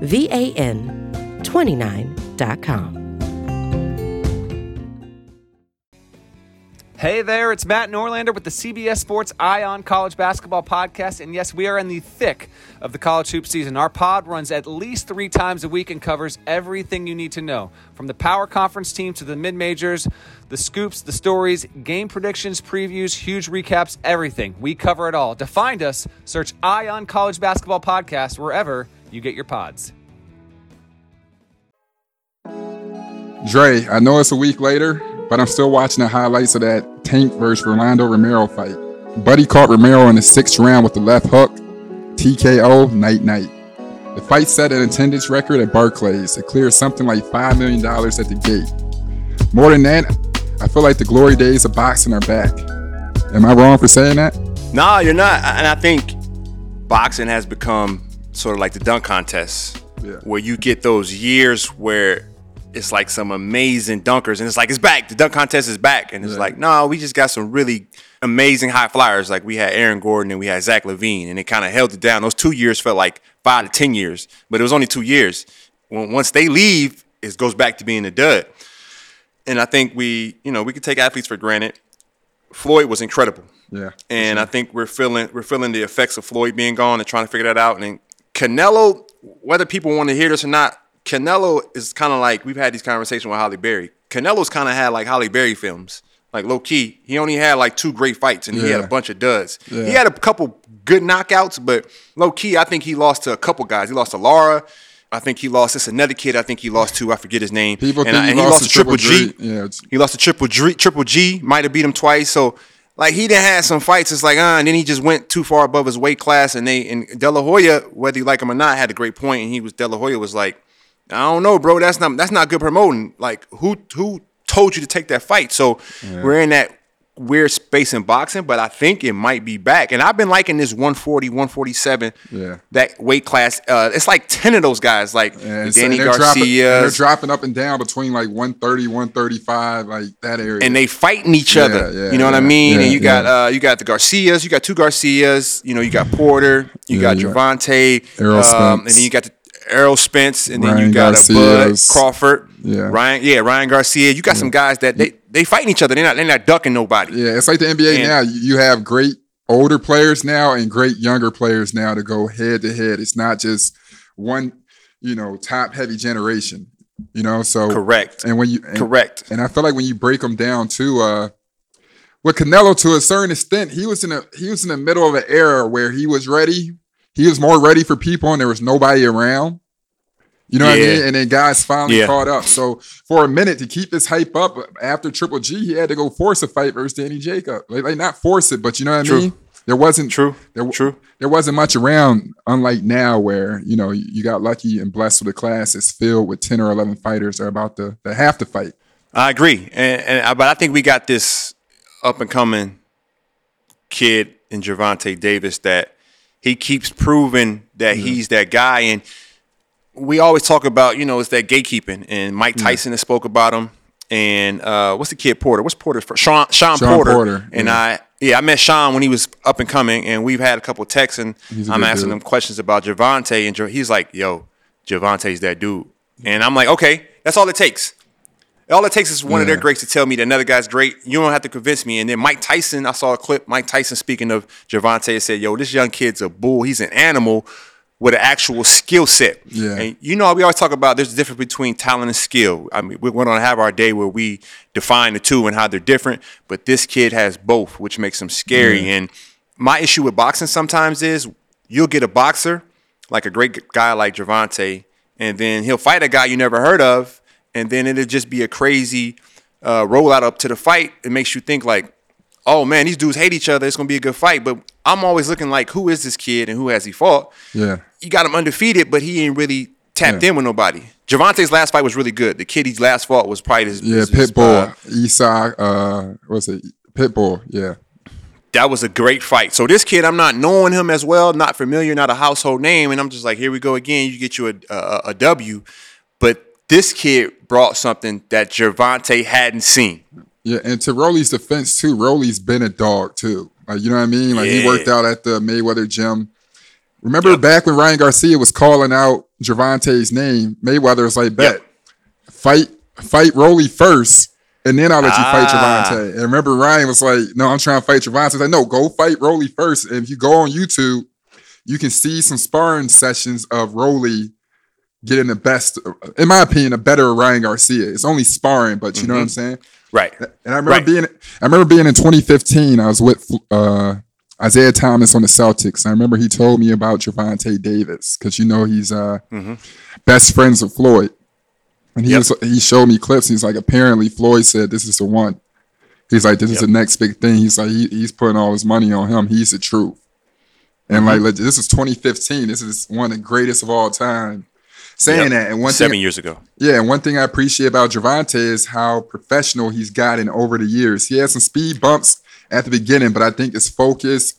V A N 29.com. Hey there, it's Matt Norlander with the CBS Sports Eye on College Basketball Podcast. And yes, we are in the thick of the college hoop season. Our pod runs at least three times a week and covers everything you need to know from the power conference team to the mid majors, the scoops, the stories, game predictions, previews, huge recaps, everything. We cover it all. To find us, search Eye on College Basketball Podcast wherever you get your pods. Dre, I know it's a week later, but I'm still watching the highlights of that Tank versus Rolando Romero fight. Buddy caught Romero in the sixth round with the left hook. TKO, night night. The fight set an attendance record at Barclays. It cleared something like $5 million at the gate. More than that, I feel like the glory days of boxing are back. Am I wrong for saying that? No, you're not. And I think boxing has become sort of like the dunk contest, Yeah. where you get those years where it's like some amazing dunkers, and it's like it's back. The dunk contest is back, and it's Yeah. like no, we just got some really amazing high flyers. Like we had Aaron Gordon and we had Zach LaVine, and it kind of held it down. Those two years felt like five to ten years, but it was only two years. When once they leave, it goes back to being a dud. And I think we, you know, we could take athletes for granted. Floyd was incredible. Yeah. And I think we're feeling we're feeling the effects of Floyd being gone and trying to figure that out. And then Canelo, whether people want to hear this or not, Canelo is kind of like we've had these conversations with Halle Berry. Canelo's kind of had like Halle Berry films, like low key. He only had like two great fights, and he had a bunch of duds. Yeah. He had a couple good knockouts, but low key, I think he lost to a couple guys. He lost to Lara. I think he lost. It's another kid. I think he lost to. I forget his name. People and, think I- he and lost to Triple G. Yeah, he lost to Triple G. Triple G might have beat him twice. So like he done had some fights. It's like ah, and then he just went too far above his weight class. And they and De La Hoya, whether you like him or not, had a great point. And he was De La Hoya was like, I don't know, bro. That's not that's not good promoting. Like who who told you to take that fight? So we're in that weird space in boxing, but I think it might be back. And I've been liking this 140, 147, Yeah. that weight class. Uh, it's like 10 of those guys, like Yeah, so Danny they're dropping, Garcia. they're dropping up and down between like 130, 135, like that area. and they fighting each Yeah, other. yeah, you know what I mean? and you got uh you got the Garcias, you got two Garcias, you know, you got Porter, you got. Gervonta, Errol um, and then you got the Errol Spence, and then Ryan you got a Bud Crawford, Yeah. Ryan, yeah, Ryan Garcia. You got some guys that they they fighting each other. They're not they're not ducking nobody. Yeah, it's like the NBA And- now. You have great older players now and great younger players now to go head to head. It's not just one, you know, top heavy generation. You know, so Correct. And when you and, Correct. and I feel like when you break them down too, uh, with Canelo to a certain extent, he was in a he was in the middle of an era where he was ready. He was more ready for people, and there was nobody around. You know what I mean? And then guys finally Yeah. caught up. So for a minute to keep this hype up after Triple G, he had to go force a fight versus Danny Jacob. Like, like not force it, but you know what I True. mean? There wasn't True. There, True. there wasn't much around, unlike now where you know you got lucky and blessed with a class that's filled with ten or eleven fighters that are about to that have to fight. I agree, and, and I- but I think we got this up and coming kid in Gervonta Davis that he keeps proving that mm-hmm. he's that guy, and we always talk about you know it's that gatekeeping, and Mike Tyson has spoke about him, and uh, what's the kid Porter? What's Porter's first? Shawn Shawn, Shawn Porter, Porter, and yeah. I. Yeah, I met Shawn when he was up and coming, and we've had a couple texts, and I'm asking dude. him questions about Gervonta, and he's like, "Yo, Gervonta's that dude," and I'm like, "Okay, that's all it takes." All it takes is one of their greats to tell me that another guy's great. You don't have to convince me. And then Mike Tyson, I saw a clip. Mike Tyson speaking of Gervonta said, "Yo, this young kid's a bull. He's an animal with an actual skill set." Yeah. And you know, we always talk about there's a difference between talent and skill. I mean, we're going to have our day where we define the two and how they're different. But this kid has both, which makes him scary. And my issue with boxing sometimes is you'll get a boxer like a great guy like Gervonta, and then he'll fight a guy you never heard of, and then it'll just be a crazy uh, rollout up to the fight. It makes you think like, oh man, these dudes hate each other. It's gonna be a good fight. But I'm always looking like, who is this kid and who has he fought? Yeah. You got him undefeated, but he ain't really tapped Yeah. in with nobody. Gervonta's last fight was really good. The kid he's last fought was probably his. Yeah, his- Pitbull, Esau, uh, what's it? Pitbull, yeah. that was a great fight. So this kid, I'm not knowing him as well, not familiar, not a household name, and I'm just like, here we go again. You get you a a, a W, but this kid brought something that Gervonta hadn't seen. Yeah, and to Rolly's defense too, Rolly's been a dog too. Like you know what I mean? Like he worked out at the Mayweather gym. Remember back when Ryan Garcia was calling out Gervonta's name, Mayweather was like, "Bet, Yep. fight, fight Rolly first, and then I'll let you fight Ah. Gervonta." And remember Ryan was like, "No, I'm trying to fight Gervonta." He's like, "No, go fight Rolly first. And if you go on YouTube, you can see some sparring sessions of Rolly getting the best, in my opinion, a better Ryan Garcia. It's only sparring, but you know what I'm saying." Right. And I remember Right. being I remember being in 2015. I was with uh, Isaiah Thomas on the Celtics. I remember he told me about Gervonta Davis because you know he's uh, best friends with Floyd, and he Yep. was he showed me clips. He's like, apparently Floyd said this is the one. He's like, this is the next big thing. He's like, he, he's putting all his money on him. He's the truth. And like, this is 2015. This is one of the greatest of all time. Saying Yep. that, and one Seven thing, years ago. yeah, and one thing I appreciate about Gervonta is how professional he's gotten over the years. He had some speed bumps at the beginning, but I think his focus,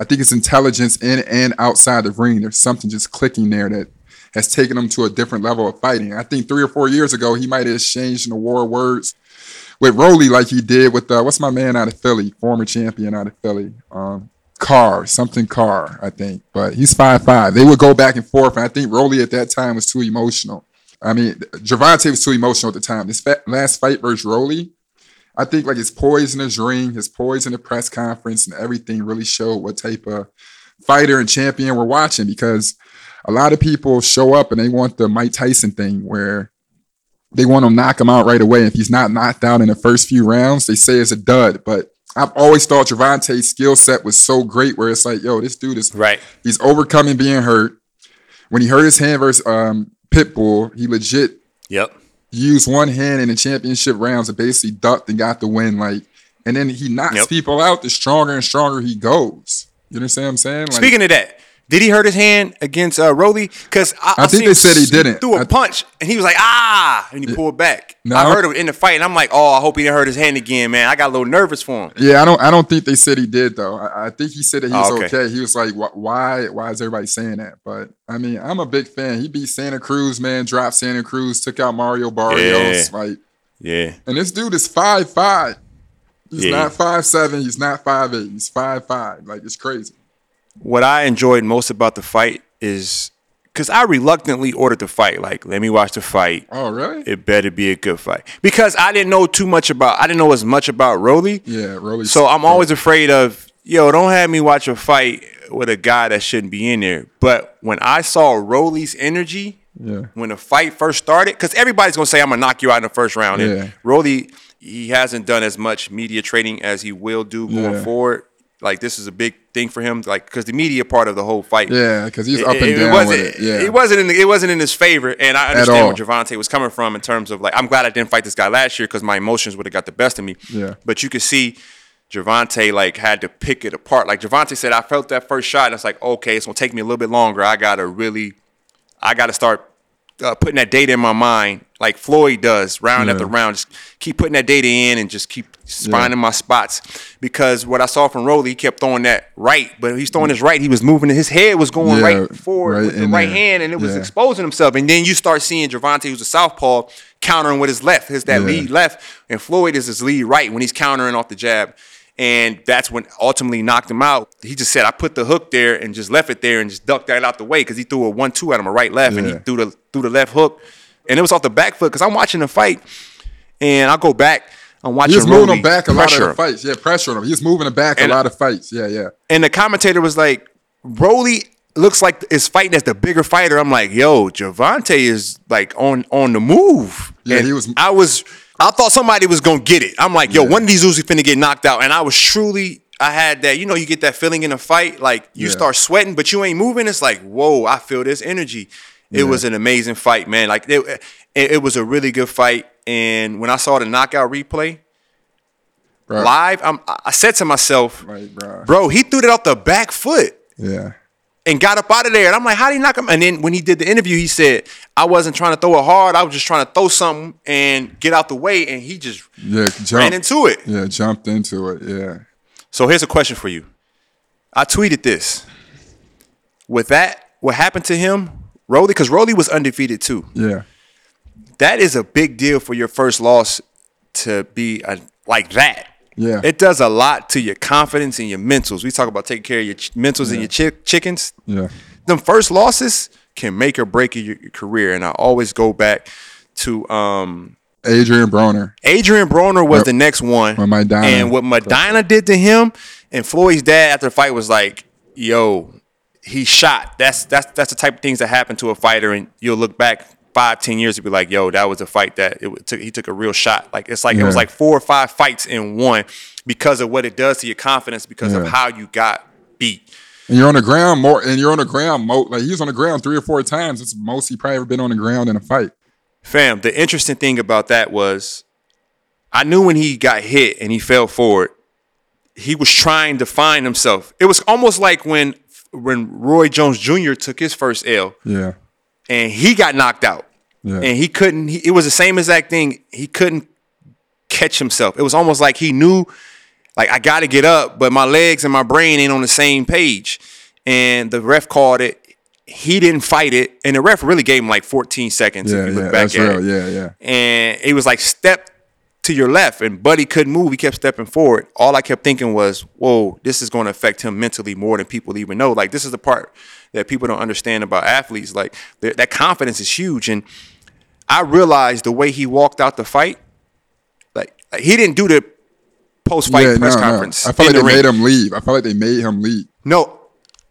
I think his intelligence in and outside the ring, there's something just clicking there that has taken him to a different level of fighting. I think three or four years ago, he might have exchanged in the war words with Rolly like he did with uh, what's my man out of Philly, former champion out of Philly, um, Carr, something Carr, I think. But he's five five. They would go back and forth, and I think Rolly at that time was too emotional. I mean, Gervonta was too emotional at the time. This last fight versus Rolly, I think like his poise in his ring, his poise in the press conference, and everything really showed what type of fighter and champion we're watching. Because a lot of people show up and they want the Mike Tyson thing where they want to knock him out right away. If he's not knocked out in the first few rounds, they say it's a dud. But I've always thought Gervonta's skill set was so great where it's like, yo, this dude is Right. He's overcoming being hurt. When he hurt his hand versus um, Pitbull, he legit Yep. used one hand in the championship rounds and basically ducked and got the win. Like, and then he knocks Yep. people out. The stronger and stronger he goes. You understand what I'm saying? Like, Speaking of that, did he hurt his hand against uh, Rolly? Because I, I think seen they said he didn't. Threw a I- punch and he was like, ah, and he pulled back. No. I heard him in the fight, and I'm like, oh, I hope he didn't hurt his hand again, man. I got a little nervous for him. Yeah, I don't. I don't think they said he did though. I, I think he said that he was Oh, okay. okay. He was like, "Why? Why is everybody saying that?" But I mean, I'm a big fan. He beat Santa Cruz, man. Dropped Santa Cruz, took out Mario Barrios. Yeah. Like, Yeah. and this dude is five five. He's Yeah. not five seven. He's not five eight. He's five five. Like it's crazy. What I enjoyed most about the fight is because I reluctantly ordered the fight. Like, let me watch the fight. Oh, really? It better be a good fight because I didn't know too much about. I didn't know as much about Rolly. yeah, really. So I'm always afraid of, yo, don't have me watch a fight with a guy that shouldn't be in there. But when I saw Rolly's energy Yeah. when the fight first started, because everybody's gonna say I'm gonna knock you out in the first round. Yeah. And Rolly, he hasn't done as much media training as he will do going Yeah. forward. Like this is a big thing for him, like because the media part of the whole fight. Yeah, because he's It- up and it, down wasn't, with it. Yeah. it wasn't in the, it wasn't in his favor, and I understand where Gervonta was coming from in terms of like I'm glad I didn't fight this guy last year because my emotions would have got the best of me. Yeah. But you could see Gervonta like had to pick it apart. Like Gervonta said, I felt that first shot, and it's like okay, it's gonna take me a little bit longer. I gotta really, I gotta start uh, putting that data in my mind, like Floyd does, round Yeah. after round. Just keep putting that data in and just keep finding my spots. Because what I saw from Rolly, he kept throwing that right, but he's throwing his right. He was moving. His head was going Yeah, right forward right with the right there. hand, and it was Yeah. exposing himself. And then you start seeing Gervonta, who's a southpaw, countering with his left. His that Yeah. lead left, and Floyd is his lead right when he's countering off the jab. And that's when ultimately knocked him out. He just said, "I put the hook there and just left it there and just ducked that out the way because he threw a one-two at him, a right left, and he threw the threw the left hook, and it was off the back foot. Because I'm watching the fight, and I go back, I'm watching. He was moving him back a lot of fights. Yeah, pressure on him. He's moving him back And- a lot of fights. Yeah, yeah. and the commentator was like, Rolly looks like is fighting as the bigger fighter. I'm like, yo, Gervonta is like on on the move. Yeah, And he was- I was. I thought somebody was gonna get it. I'm like, yo, one of these is finna get knocked out, and I was truly. I had that, you know, you get that feeling in a fight, like you Yeah. start sweating, but you ain't moving. It's like, whoa, I feel this energy. It was an amazing fight, man. Like it, it, it was a really good fight. And when I saw the knockout replay Bro. live, I'm, I said to myself, Right, bro. bro, he threw it off the back foot Yeah. and got up out of there. And I'm like, how did he knock him? And then when he did the interview, he said, I wasn't trying to throw it hard. I was just trying to throw something and get out the way. And he just Yeah. Jump. ran into it. Yeah, jumped into it. Yeah. So here's a question for you. I tweeted this. With that, what happened to him, Rolly, because Rolly was undefeated too. Yeah. That is a big deal for your first loss to be a, like that. Yeah. It does a lot to your confidence and your mentals. We talk about taking care of your ch- mentals and your chi- chickens. Yeah. them first losses can make or break your, your career. And I always go back to um, Adrian Broner. Adrian Broner was Yep. the next one. When Maidana- and what Maidana did to him, and Floyd's dad after the fight was like, "Yo, he shot." That's that's that's the type of things that happen to a fighter, and you'll look back five, ten years and be like, "Yo, that was a fight that it took. He took a real shot. Like it's like it was like four or five fights in one because of what it does to your confidence because of how you got beat." And you're on the ground more, and you're on the ground mo Like he was on the ground three or four times. It's most he probably ever been on the ground in a fight. Fam, the interesting thing about that was I knew when he got hit and he fell forward, he was trying to find himself. It was almost like when when Roy Jones Jr. took his first L Yeah. and he got knocked out. Yeah. And he couldn't he, it was the same exact thing. He couldn't catch himself. It was almost like he knew like I got to get up, but my legs and my brain ain't on the same page. And the ref called it. He didn't fight it, and the ref really gave him like 14 seconds. Yeah. if you look Yeah. back That's at real. it Yeah. Yeah. and it was like step to your left and buddy couldn't move he kept stepping forward all i kept thinking was whoa this is going to affect him mentally more than people even know like this is the part that people don't understand about athletes like th- that confidence is huge and i realized the way he walked out the fight like, like, he didn't do the post-fight yeah. press no, no. conference I felt like the they ring. made him leave. I felt like they made him leave. No,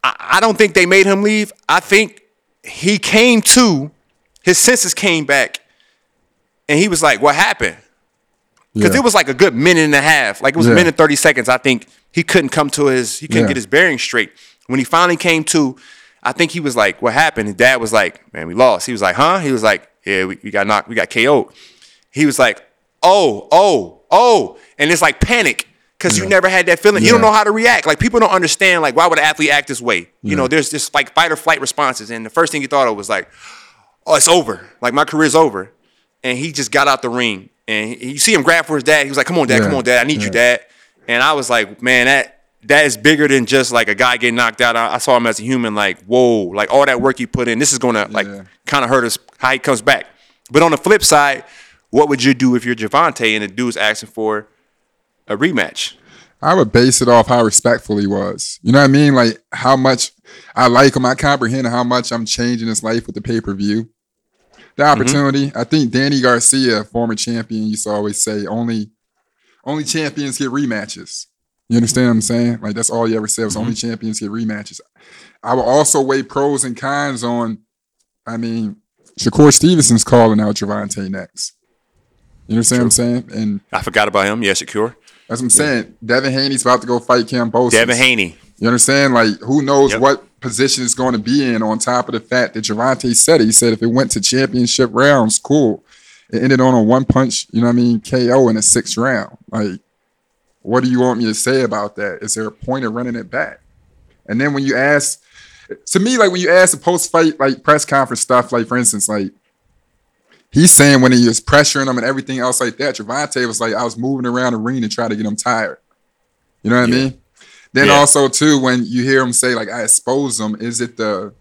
I, I don't think they made him leave. I think he came to, his senses came back, and he was like, "What happened?" Because Yeah. it was like a good minute and a half. Like it was a Yeah. minute thirty seconds. I think he couldn't come to his, he couldn't Yeah. get his bearings straight. When he finally came to, I think he was like, "What happened?" His dad was like, "Man, we lost." He was like, "Huh?" He was like, "Yeah, we, we got knocked, we got KO'd." He was like, "Oh, oh, oh," and it's like panic because you never had that feeling. You don't know how to react. Like people don't understand. Like why would an athlete act this way? You know, there's just like fight or flight responses, and the first thing he thought of was like, "Oh, it's over. Like my career's over." And he just got out the ring, and you see him grab for his dad. He was like, "Come on, dad. Come on, dad. I need you, dad." And I was like, "Man, that." That is bigger than just like a guy getting knocked out. I, I saw him as a human, like, whoa, like all that work he put in. This is gonna like Yeah. kind of hurt us how he comes back. But on the flip side, what would you do if you're Gervonta and the dude's asking for a rematch? I would base it off how respectful he was. You know what I mean? Like how much I like him. I comprehend how much I'm changing his life with the pay per view. The Mm-hmm. opportunity. I think Danny Garcia, former champion, used to always say only only champions get rematches. You understand what I'm saying? Like that's all he ever said was only champions get rematches. I will also weigh pros and cons on. I mean, Shakur Stevenson's calling out Gervonta next. You understand what I'm saying? And I forgot about him. Yeah, Shakur. that's what I'm saying. Devin Haney's about to go fight Kambosos. Devin Haney. You understand? Like, who knows Yep. what position it's going to be in on top of the fact that Gervonta said it. He said if it went to championship rounds, cool. It ended on a one punch, you know what I mean, KO in the sixth round. Like, what do you want me to say about that? Is there a point of running it back? And then when you ask, to me, like when you ask the post fight, like press conference stuff, like for instance, like he's saying when he was pressuring him and everything else like that, Gervonta was like, I was moving around the ring to try to get him tired. You know what I mean? Then Yeah. also too, when you hear him say like I expose him, is it the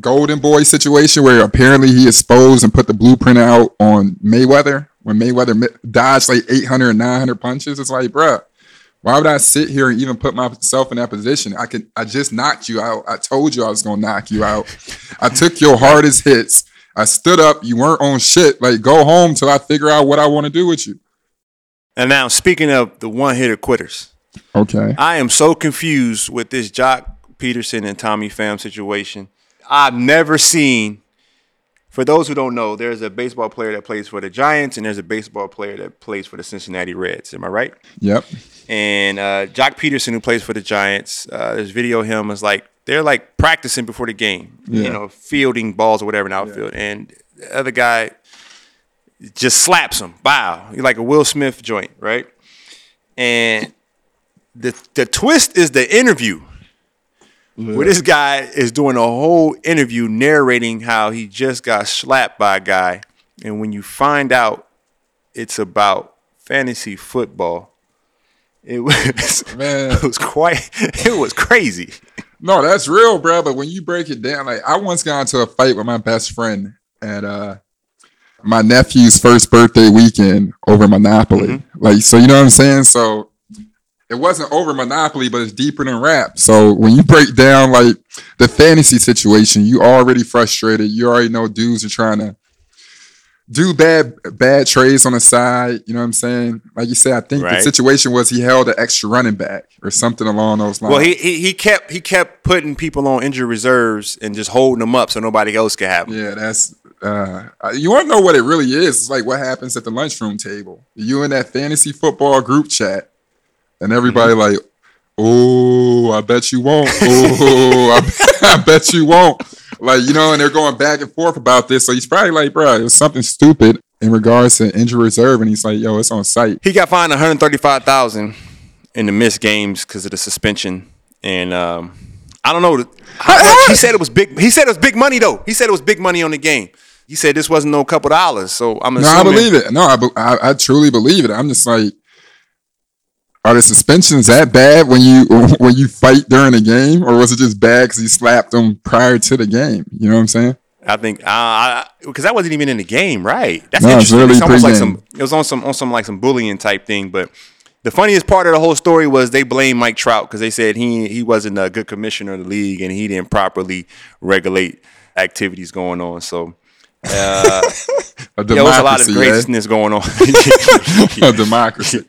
Golden Boy situation where apparently he exposed and put the blueprint out on Mayweather when Mayweather dodged like 800 and 900 punches? It's like, bruh, why would I sit here and even put myself in that position? I could, I just knocked you out. I told you I was gonna knock you out. I took your hardest hits. I stood up. You weren't on shit. Like, go home till I figure out what I want to do with you. And now, speaking of the one hitter quitters, Okay. I am so confused with this Joc Pederson and Tommy Pham situation. I've never seen. For those who don't know, there's a baseball player that plays for the Giants, and there's a baseball player that plays for the Cincinnati Reds. Am I right? Yep. And uh, Joc Pederson, who plays for the Giants, uh, there's video of him is like they're like practicing before the game, Yeah. you know, fielding balls or whatever in the outfield, and the other guy just slaps him. Wow, He's like a Will Smith joint, right? And the the twist is the interview. Where this guy is doing a whole interview narrating how he just got slapped by a guy, and when you find out it's about fantasy football, it was Man. it was quite it was crazy. No, that's real, bro. But when you break it down, like I once got into a fight with my best friend at uh my nephew's first birthday weekend over Monopoly. Like, so you know what I'm saying? So it wasn't over Monopoly, but it's deeper than rap. So when you break down like the fantasy situation, you already frustrated. You already know dudes are trying to do bad bad trades on the side. You know what I'm saying? Like you said, I think the situation was he held an extra running back or something along those lines. Well, he, he he kept he kept putting people on injured reserves and just holding them up so nobody else could have them. Yeah, that's uh you want to know what it really is. It's like what happens at the lunchroom table. You in that fantasy football group chat, and everybody Mm-hmm. like, oh, I bet you won't. Oh, I, bet- I bet you won't. Like you know, and they're going back and forth about this. So he's probably like, bro, it was something stupid in regards to injury reserve, and he's like, yo, it's on site. He got fined one hundred thirty five thousand in the missed games because of the suspension, and um, I don't know. He said it was big. He said it was big money though. He said it was big money on the game. He said this wasn't no couple dollars. So I'm No. I believe it. No, I, be- I, I truly believe it. I'm just like, are the suspensions that bad when you when you fight during the game, or was it just bad because he slapped them prior to the game? You know what I'm saying? I think uh, because that wasn't even in the game, right? That's No, it's interesting. It's almost like some. It was on some on some like some bullying type thing. But the funniest part of the whole story was they blamed Mike Trout because they said he he wasn't a good commissioner of the league and he didn't properly regulate activities going on. So. Uh, A there was a lot of democracy, eh? going on. a democracy.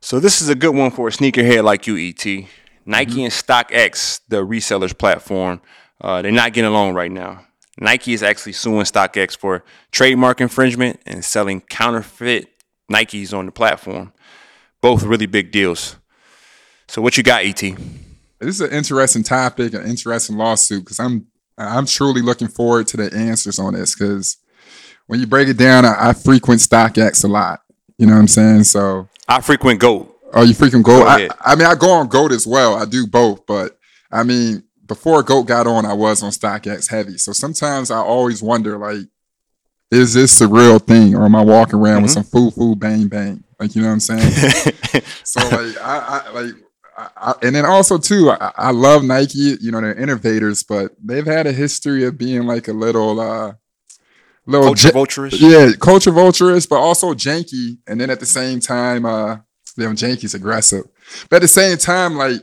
So this is a good one for a sneakerhead like you, ET. Nike and StockX, the resellers platform, uh, they're not getting along right now. Nike is actually suing StockX for trademark infringement and selling counterfeit Nikes on the platform. Both really big deals. So what you got, ET? This is an interesting topic, an interesting lawsuit because I'm I'm truly looking forward to the answers on this because when you break it down, I, I frequent StockX a lot. You know what I'm saying? So I frequent GOAT. Oh, you frequent Goat. Go I. I mean, I go on Goat as well. I do both, but I mean, before Goat got on, I was on StockX heavy. So sometimes I always wonder, like, is this the real thing, or am I walking around with Mhm. some foo foo bang bang? Like, you know what I'm saying? so like, I, I like. I, I, and then also too, I, I love Nike. You know, they're innovators, but they've had a history of being like a little, uh little Culture vulturish? Yeah, culture vulturist, but also janky. And then at the same time, uh, them janky's aggressive. But at the same time, like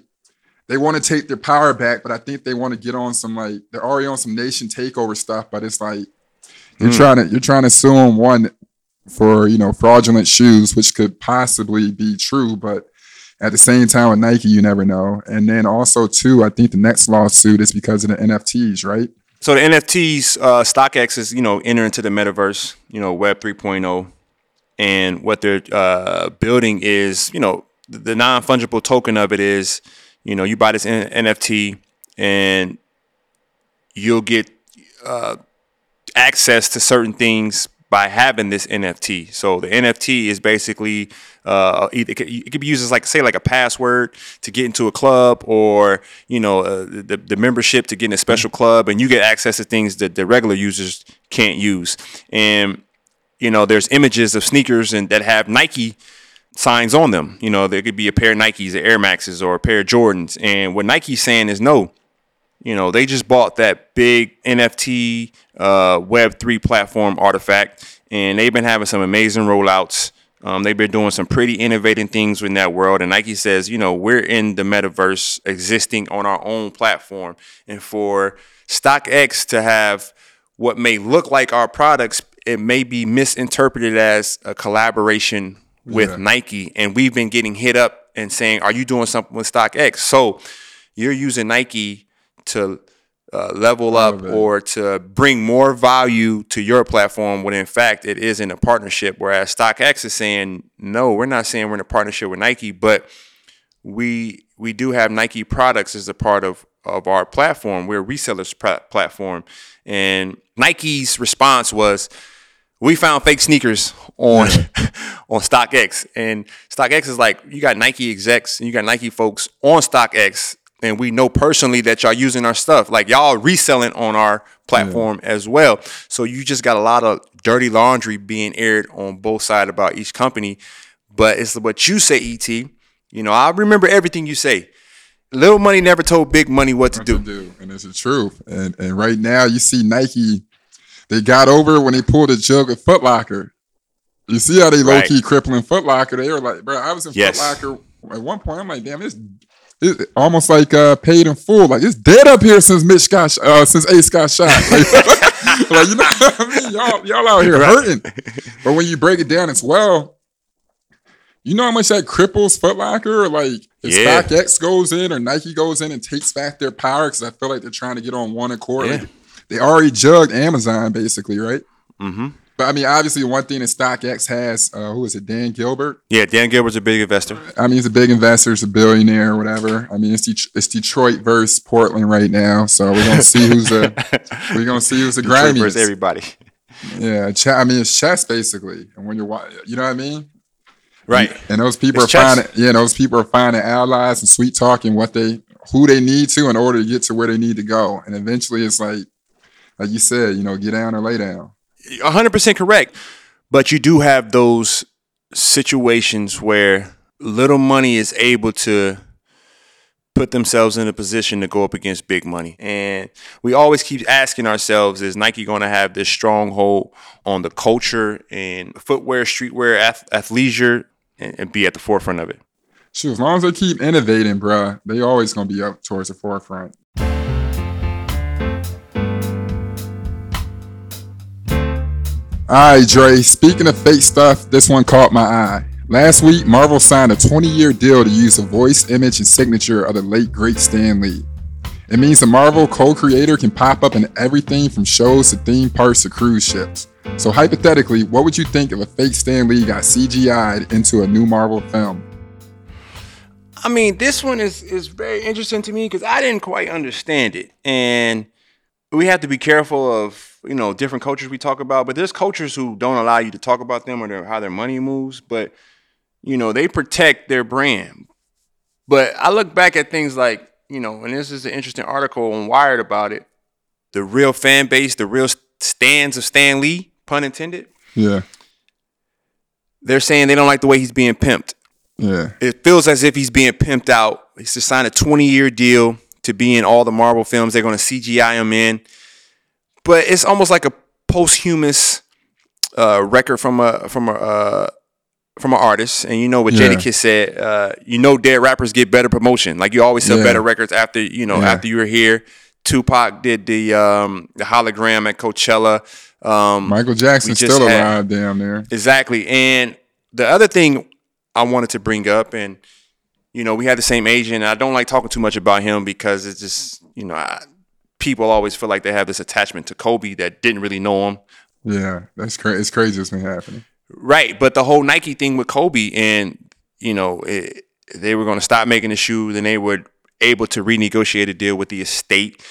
they want to take their power back, but I think they want to get on some like they're already on some nation takeover stuff. But it's like you're Mm. trying to you're trying to sue them one for you know fraudulent shoes, which could possibly be true, but At the same time with Nike, you never know. And then also too, I think the next lawsuit is because of the NFTs, right? So the NFTs, uh, StockX is you know enter into the metaverse, you know Web 3.0, and what they're uh, building is you know the, the non fungible token of it is you know you buy this N- NFT and you'll get uh, access to certain things by having this NFT. So the NFT is basically uh, either, it, could, it could be used as like say like a password to get into a club, or you know uh, the the membership to get in a special club, and you get access to things that the regular users can't use. And you know there's images of sneakers and that have Nike signs on them. You know there could be a pair of Nikes, or Air Maxes, or a pair of Jordans. And what Nike's saying is no. You know, they just bought that big NFT uh, Web3 platform artifact, and they've been having some amazing rollouts. Um, they've been doing some pretty innovating things in that world. And Nike says, you know, we're in the metaverse existing on our own platform. And for StockX to have what may look like our products, it may be misinterpreted as a collaboration with Yeah. Nike. And we've been getting hit up and saying, are you doing something with StockX? So you're using Nike to uh, level up Elevate. or to bring more value to your platform when in fact it is in a partnership. Whereas StockX is saying no we're not saying we're in a partnership with Nike but we we do have Nike products as a part of of our platform. We're a resellers pla- platform. And Nike's response was we found fake sneakers on on StockX, and StockX is like you got Nike execs and you got Nike folks on StockX, and we know personally that y'all using our stuff. Like y'all reselling on our platform as well. So you just got a lot of dirty laundry being aired on both sides about each company. But it's what you say, Et. You know, I remember everything you say. Little money never told big money what to What do. to do, and it's the truth. And and right now, you see Nike, they got over when they pulled a jug of Foot Locker. You see how they low Right. key crippling Foot Locker. They were like, bro, I was in Yes. Foot Locker at one point. I'm like, damn, it's it, almost like uh, paid in full. Like it's dead up here since Mitch got uh, since Ace got shot. Like, like, you know what I mean? Y'all y'all out here hurting. But when you break it down as well, you know how much that cripples Foot Locker? Like if Yeah. StockX goes in or Nike goes in and takes back their power because I feel like they're trying to get on one accord. Yeah. Like, they already jugged Amazon basically, right? hmm But I mean, obviously, one thing that StockX has, uh, who is it? Dan Gilbert. Yeah, Dan Gilbert's a big investor. I mean, he's a big investor, he's a billionaire, or whatever. I mean, it's, Det- it's Detroit versus Portland right now, so we're gonna see who's a we're gonna see who's the grimiest. versus everybody. Yeah, ch- I mean, it's chess basically, and when you're, you know what I mean. Right. And those people It's are chess. finding, yeah, those people are finding allies and sweet talking what they, who they need to in order to get to where they need to go. And eventually, it's like, like you said, you know, get down or lay down. 100% correct. But you do have those situations where little money is able to put themselves in a position to go up against big money. And we always keep asking ourselves is Nike going to have this stronghold on the culture and footwear, streetwear, ath- athleisure and, and be at the forefront of it? Shoot, as long as they keep innovating, bruh, they always gonna be up towards the forefront. All right, Dre. Speaking of fake stuff, this one caught my eye. Last week, Marvel signed a 20-year deal to use the voice, image, and signature of the late great Stan Lee. It means the Marvel co-creator can pop up in everything from shows to theme parks to cruise ships. So hypothetically, what would you think if a fake Stan Lee got CGI'd into a new Marvel film? I mean, this one is is very interesting to me because I didn't quite understand it, and we have to be careful of you know different cultures we talk about. But there's cultures who don't allow you to talk about them or their, how their money moves, but you know they protect their brand. But I look back at things like you know, and this is an interesting article on Wired about it. The real fan base, the real stands of Stan Lee, pun intended. Yeah, They're saying they don't like the way he's being pimped yeah. it feels as if he's being pimped out. He's just signed a 20 year deal to be in all the Marvel films. They're going to CGI him in. But it's almost like a posthumous uh, record from a from a uh, from an artist. And you know what Yeah. Jadakiss said. Uh, you know, dead rappers get better promotion. Like you always sell Yeah. better records after you know Yeah. after you were here. Tupac did the um, the hologram at Coachella. Um, Michael Jackson still had- alive down there. Exactly. And the other thing I wanted to bring up, and you know, we had the same agent. I don't like talking too much about him because it's just, you know, I, people always feel like they have this attachment to Kobe that didn't really know him. Yeah, that's crazy. It's crazy what's been happening. Right, but the whole Nike thing with Kobe, and you know, it, they were going to stop making the shoe, then they were able to renegotiate a deal with the estate,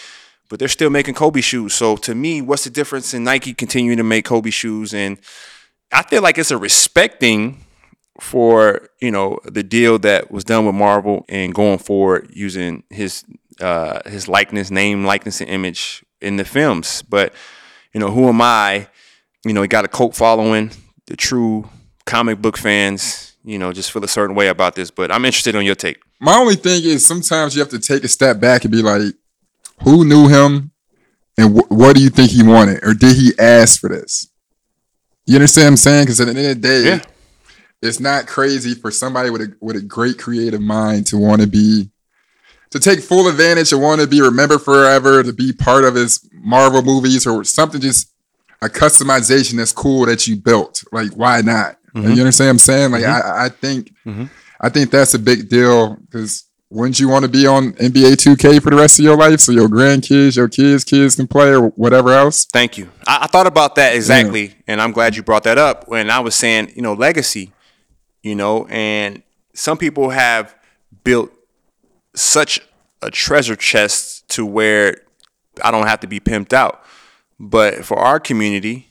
but they're still making Kobe shoes. So to me, what's the difference in Nike continuing to make Kobe shoes? And I feel like it's a respect thing for you know the deal that was done with Marvel and going forward using his uh, his likeness, name, likeness, and image in the films. But you know, who am I? You know, he got a cult following. The true comic book fans, you know, just feel a certain way about this. But I'm interested on your take. My only thing is sometimes you have to take a step back and be like, who knew him, and wh- what do you think he wanted, or did he ask for this? You understand what I'm saying? Because at the end of the day, Yeah. It's not crazy for somebody with a with a great creative mind to want to be to take full advantage and want to be remembered forever, to be part of his Marvel movies or something just a customization that's cool that you built. Like, why not? Like, you understand what I'm saying? Like, I, I think Mhm. I think that's a big deal because wouldn't you want to be on NBA 2K for the rest of your life so your grandkids, your kids, kids can play or whatever else? Thank you. I, I thought about that exactly, and I'm glad you brought that up. When I was saying, you know, legacy, you know, and some people have built such a treasure chest to where I don't have to be pimped out. But for our community,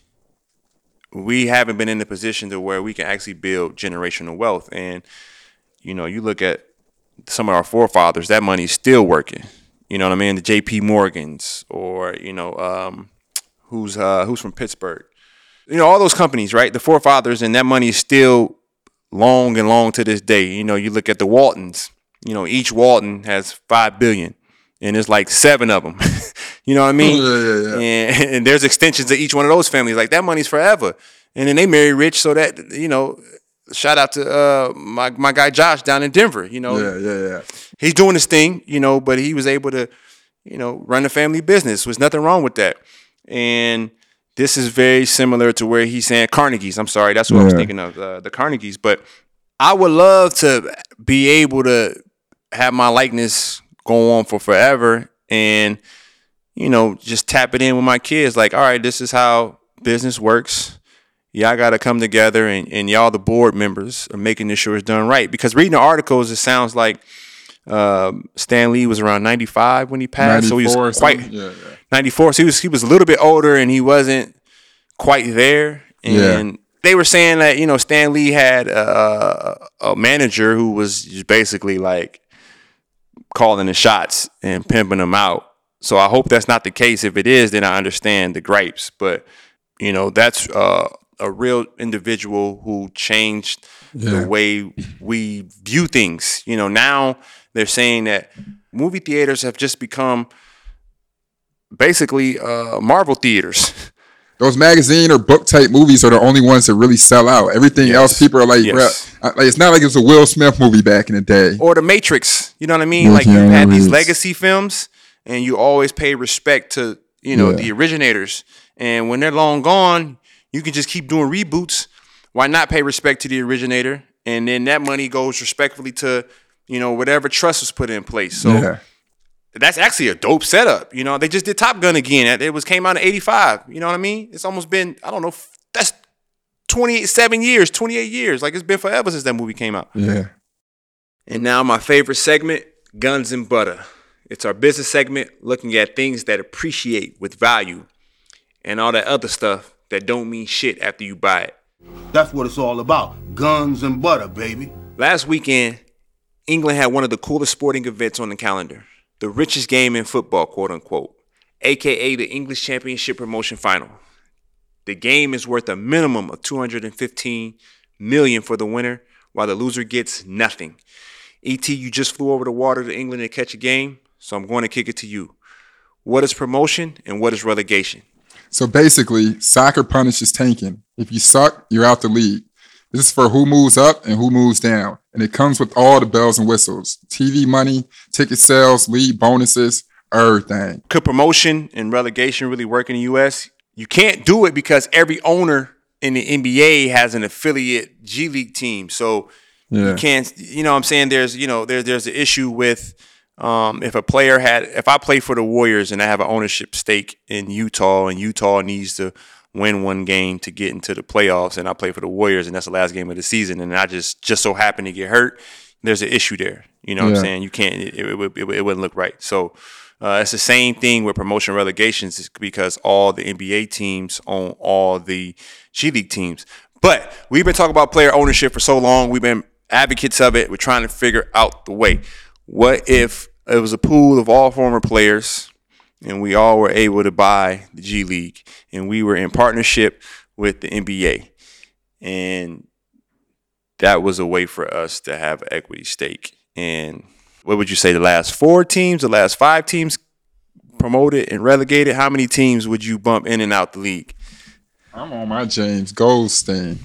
we haven't been in the position to where we can actually build generational wealth. And you know, you look at some of our forefathers, that money's still working. You know what I mean? The J.P. Morgans, or you know, um, who's uh, who's from Pittsburgh. You know, all those companies, right? The forefathers, and that money is still long and long to this day. You know, you look at the Waltons. You know, each Walton has five billion, and there's like seven of them. you know what I mean? Yeah, yeah, yeah. And, and there's extensions to each one of those families. Like that money's forever. And then they marry rich, so that you know. Shout out to uh, my my guy Josh down in Denver. You know, Yeah, yeah, yeah. he's doing his thing, you know, but he was able to, you know, run a family business. There's nothing wrong with that. And this is very similar to where he's saying Carnegie's. I'm sorry, that's what I was thinking of, uh, the Carnegies. But I would love to be able to have my likeness go on for forever and, you know, just tap it in with my kids. Like, all right, this is how business works. Y'all got to come together, and, and y'all, the board members, are making this sure it's done right. Because reading the articles, it sounds like um, Stan Lee was around 95 when he passed, so he 94 was quite? Yeah, yeah. 94. So he was he was a little bit older, and he wasn't quite there. And Yeah. they were saying that you know Stan Lee had a, a manager who was just basically like calling the shots and pimping them out. So I hope that's not the case. If it is, then I understand the gripes. But you know that's uh, a real individual who changed Yeah. the way we view things. You know now they're saying that movie theaters have just become basically uh, Marvel theaters. Those magazine or book type movies are the only ones that really sell out. Everything Yes. else, people are like, Yes. like, it's not like it's a Will Smith movie back in the day. or the Matrix. You know what I mean? Yeah, like you had these legacy films, and you always pay respect to you know Yeah. the originators. And when they're long gone, you can just keep doing reboots. Why not pay respect to the originator? And then that money goes respectfully to you know whatever trust was put in place. So yeah, that's actually a dope setup. You know, they just did Top Gun again. It was came out in '85. You know what I mean? It's almost been I don't know. That's 27 years, 28 years. Like it's been forever since that movie came out. yeah. And now my favorite segment, Guns and Butter. It's our business segment looking at things that appreciate with value and all that other stuff that don't mean shit after you buy it. That's what it's all about. Guns and butter, baby. Last weekend, England had one of the coolest sporting events on the calendar. The richest game in football, quote unquote, aka the English Championship Promotion Final. The game is worth a minimum of 215 million for the winner, while the loser gets nothing. ET, you just flew over the water to England to catch a game, so I'm going to kick it to you. What is promotion and what is relegation? So basically, soccer punishes tanking. If you suck, you're out the league. This is for who moves up and who moves down. And it comes with all the bells and whistles TV money, ticket sales, lead bonuses, everything. could promotion and relegation really work in the US? You can't do it because every owner in the NBA has an affiliate G League team. So Yeah. You can't. You know, what I'm saying there's you know there there's an issue with um, if a player had if I play for the Warriors and I have an ownership stake in Utah and Utah needs to win one game to get into the playoffs and I play for the Warriors and that's the last game of the season and I just just so happen to get hurt, there's an issue there. You know what I'm saying? You can't. It, it, it, it wouldn't look right. So. Uh, it's the same thing with promotion relegations because all the NBA teams own all the G League teams. But we've been talking about player ownership for so long. We've been advocates of it. We're trying to figure out the way. What if it was a pool of all former players and we all were able to buy the G League and we were in partnership with the NBA and that was a way for us to have equity stake. And what would you say the last four teams, the last five teams promoted and relegated? How many teams would you bump in and out the league? I'm on my James Goldstein.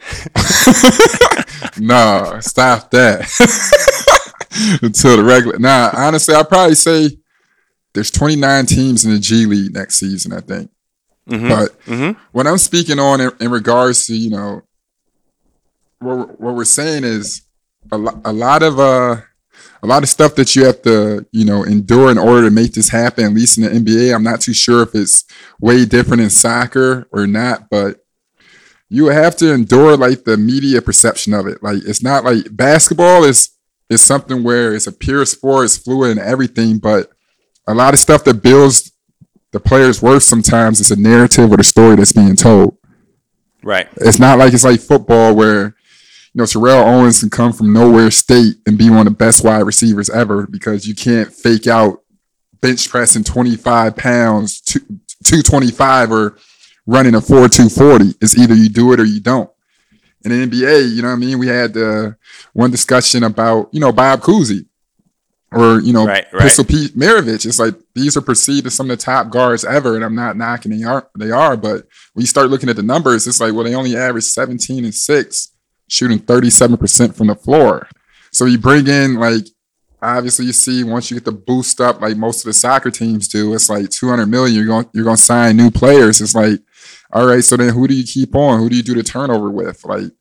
nah, stop that. Until the regular. Nah, honestly, I'd probably say there's 29 teams in the G League next season, I think. Mhm. But Mhm. what I'm speaking on in, in regards to, you know, what, we're- what we're saying is a, lo- a lot of uh a lot of stuff that you have to, you know, endure in order to make this happen, at least in the NBA. I'm not too sure if it's way different in soccer or not, but you have to endure like the media perception of it. Like it's not like basketball is is something where it's a pure sport, it's fluid and everything, but a lot of stuff that builds the player's worth sometimes is a narrative or the story that's being told. Right. It's not like it's like football where you know Terrell Owens can come from nowhere state and be one of the best wide receivers ever because you can't fake out bench pressing 25 pounds, two, 225 or running a 4 240. It's either you do it or you don't. In the NBA, you know what I mean? We had uh, one discussion about, you know, Bob Cousy or, you know, Right, right. Pistol Pete Maravich. It's like these are perceived as some of the top guards ever. And I'm not knocking they are, they are, but when you start looking at the numbers, it's like, well, they only average 17 and 6, shooting 37% from the floor. So you bring in like obviously you see once you get the boost up like most of the soccer teams do, it's like 200 million. You're going you're going to sign new players. It's like, all right, so then who do you keep on? Who do you do the turnover with? Like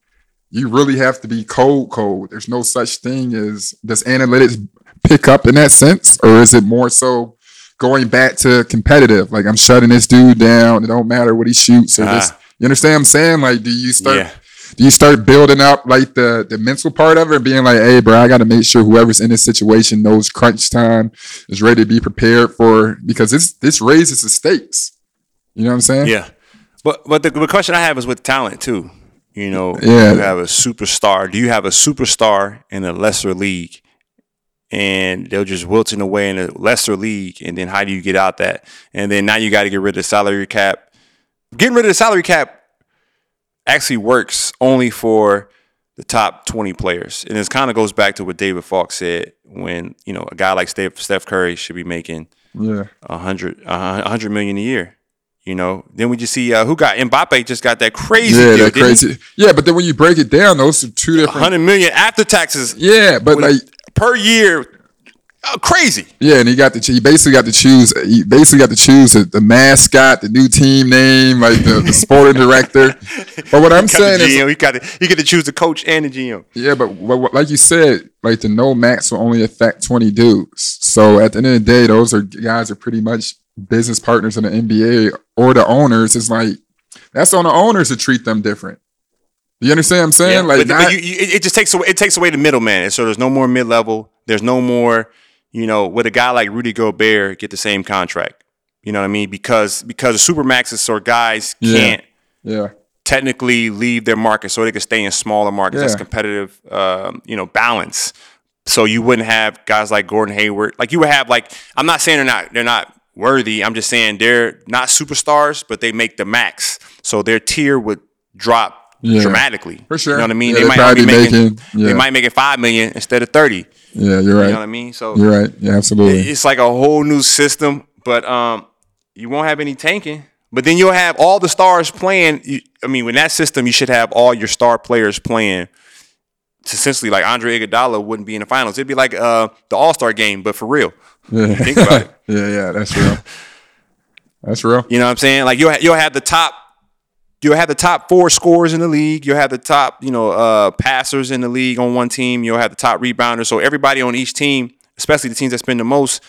you really have to be cold cold. There's no such thing as does analytics pick up in that sense, or is it more so going back to competitive? Like I'm shutting this dude down. It don't matter what he shoots or this. Ah. You understand what I'm saying? Like, do you start Yeah. do you start building up like the the mental part of it, being like, hey, bro, I got to make sure whoever's in this situation knows crunch time is ready to be prepared for because this this raises the stakes. You know what I'm saying? Yeah. But but the, the question I have is with talent too. You know, Yeah. you have a superstar. Do you have a superstar in a lesser league? And they're just wilting away in a lesser league, and then how do you get out that? And then now you got to get rid of the salary cap. Getting rid of the salary cap actually works only for the top 20 players. And this kind of goes back to what David Falk said when, you know, a guy like Steph, Curry should be making Yeah. a hundred, a hundred million a year. You know, then we just see uh, who got Mbappe just got that crazy, Yeah, deal, that didn't he? crazy. Yeah, but then when you break it down, those are two different. hundred million after taxes. Yeah, but with- like per year, uh, crazy. Yeah, and he got to he basically got to choose he basically got to choose the, the mascot, the new team name, like the, the sporting director. But what I'm saying the is, you got to you get to choose the coach and the GM. yeah, but what- like you said, like the no max will only affect 20 dudes. So at the end of the day, those are guys are pretty much business partners in the NBA or the owners. It's like that's on the owners to treat them different. You understand what I'm saying? Yeah, like but, but you, you, it just takes away it takes away the middleman. So there's no more mid level. There's no more, you know, with a guy like Rudy Gobert get the same contract. You know what I mean? Because because the supermaxes or guys can't yeah. technically leave their market so they can stay in smaller markets. That's competitive, um, you know, balance. So you wouldn't have guys like Gordon Hayward. Like you would have like I'm not saying they're not they're not worthy. I'm just saying they're not superstars, but they make the max. So their tier would drop Yeah. dramatically. For sure. You know what I mean? Yeah, they they'd might be making, making- yeah. they might make it five million instead of thirty. Yeah, you're right. You know what I mean? So You're right. Yeah, absolutely. it's like a whole new system, but um, you won't have any tanking. But then you'll have all the stars playing. You, I mean, with that system, you should have all your star players playing. It's essentially, like Andre Iguodala wouldn't be in the finals. It'd be like uh, the All Star game, but for real. Yeah. Think about it. yeah, yeah, that's real. That's real. You know what I'm saying? Like you'll you'll have the top you'll have the top four scorers in the league. You'll have the top, you know, uh, passers in the league on one team. You'll have the top rebounders. So everybody on each team, especially the teams that spend the most,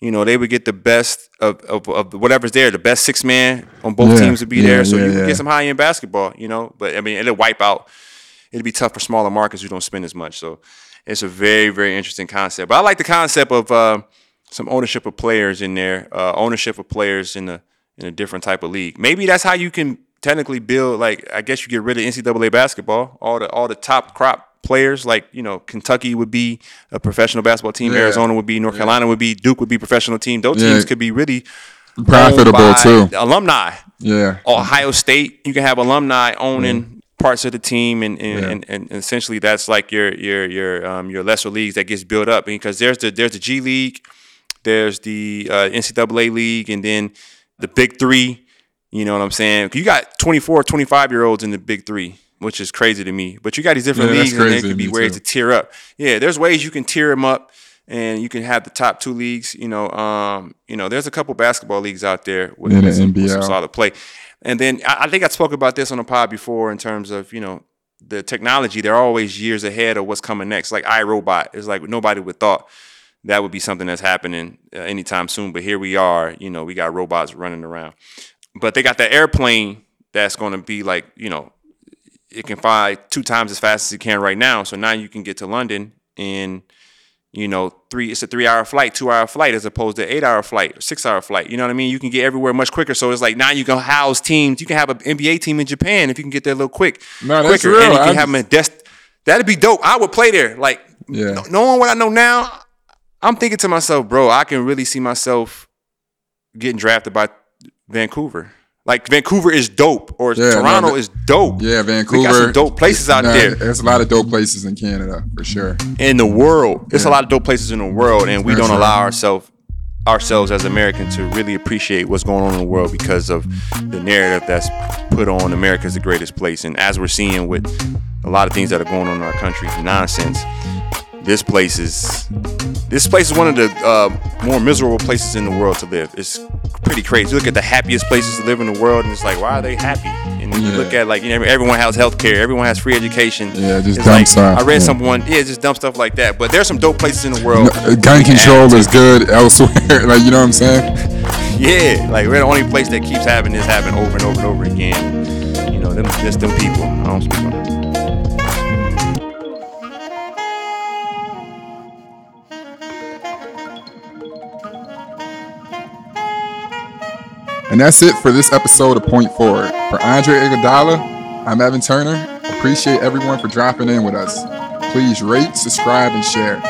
you know, they would get the best of, of, of whatever's there. The best six man on both Yeah, teams would be yeah, there. So yeah, you yeah. get some high end basketball, you know. But I mean, it'll wipe out. It'll be tough for smaller markets who don't spend as much. So it's a very, very interesting concept. But I like the concept of uh, some ownership of players in there, uh, ownership of players in a in a different type of league. Maybe that's how you can technically build. Like I guess you get rid of NCAA basketball. All the all the top crop players, like you know, Kentucky would be a professional basketball team. Yeah. Arizona would be. North Carolina would be. Duke would be professional team. Those Yeah. teams could be really Profitable too. Alumni. Yeah. Ohio State, you can have alumni owning parts of the team, and and, Yeah. and and essentially that's like your your your um your lesser leagues that gets built up because there's the there's the G League, there's the uh, NCAA league, and then the Big Three. You know what I'm saying? You got 24, 25 year olds in the Big Three, which is crazy to me. But you got these different Yeah, leagues, and there could be ways too. to tier up. Yeah, there's ways you can tier them up, and you can have the top two leagues. You know, um, you know, there's a couple basketball leagues out there with, Yeah, the some, with some solid play. And then I, I think I spoke about this on the pod before in terms of you know the technology. They're always years ahead of what's coming next. Like iRobot is like nobody would thought that would be something that's happening uh, anytime soon. But here we are. You know, we got robots running around. But they got that airplane that's going to be like you know it can fly two times as fast as it can right now. So now you can get to London in, you know, three. It's a three-hour flight, two-hour flight, as opposed to eight-hour flight or six-hour flight. You know what I mean? You can get everywhere much quicker. So it's like now you can house teams. You can have an NBA team in Japan if you can get there a little quick, No, that's quicker, real. and you can have them in dest- That'd be dope. I would play there. Like Yeah. kn- knowing what I know now, I'm thinking to myself, bro, I can really see myself getting drafted by Vancouver. Like Vancouver is dope, or Yeah, Toronto is dope. Yeah, We Vancouver. got some dope places out Nah, there There's a lot of dope places in Canada for sure. in the world. There's a lot of dope places in the world, and we That's don't right. allow ourselves ourselves as Americans to really appreciate what's going on in the world because of the narrative that's put on America's the greatest place. And as we're seeing with a lot of things that are going on in our country, nonsense. This place is this place is one of the uh, more miserable places in the world to live. It's pretty crazy. You look at the happiest places to live in the world, and it's like, why are they happy? And then you look at like, you know, everyone has health care, everyone has free education. Yeah, just It's dumb like, stuff, I read yeah. someone, yeah, just dumb stuff like that. But there's some dope places in the world. No, gun control is good elsewhere. like you know what I'm saying? Yeah, like we're the only place that keeps having this happen over and over and over again. You know, them just them people. I don't speak on. And that's it for this episode of Point Forward. For Andre Iguodala, I'm Evan Turner. Appreciate everyone for dropping in with us. Please rate, subscribe, and share.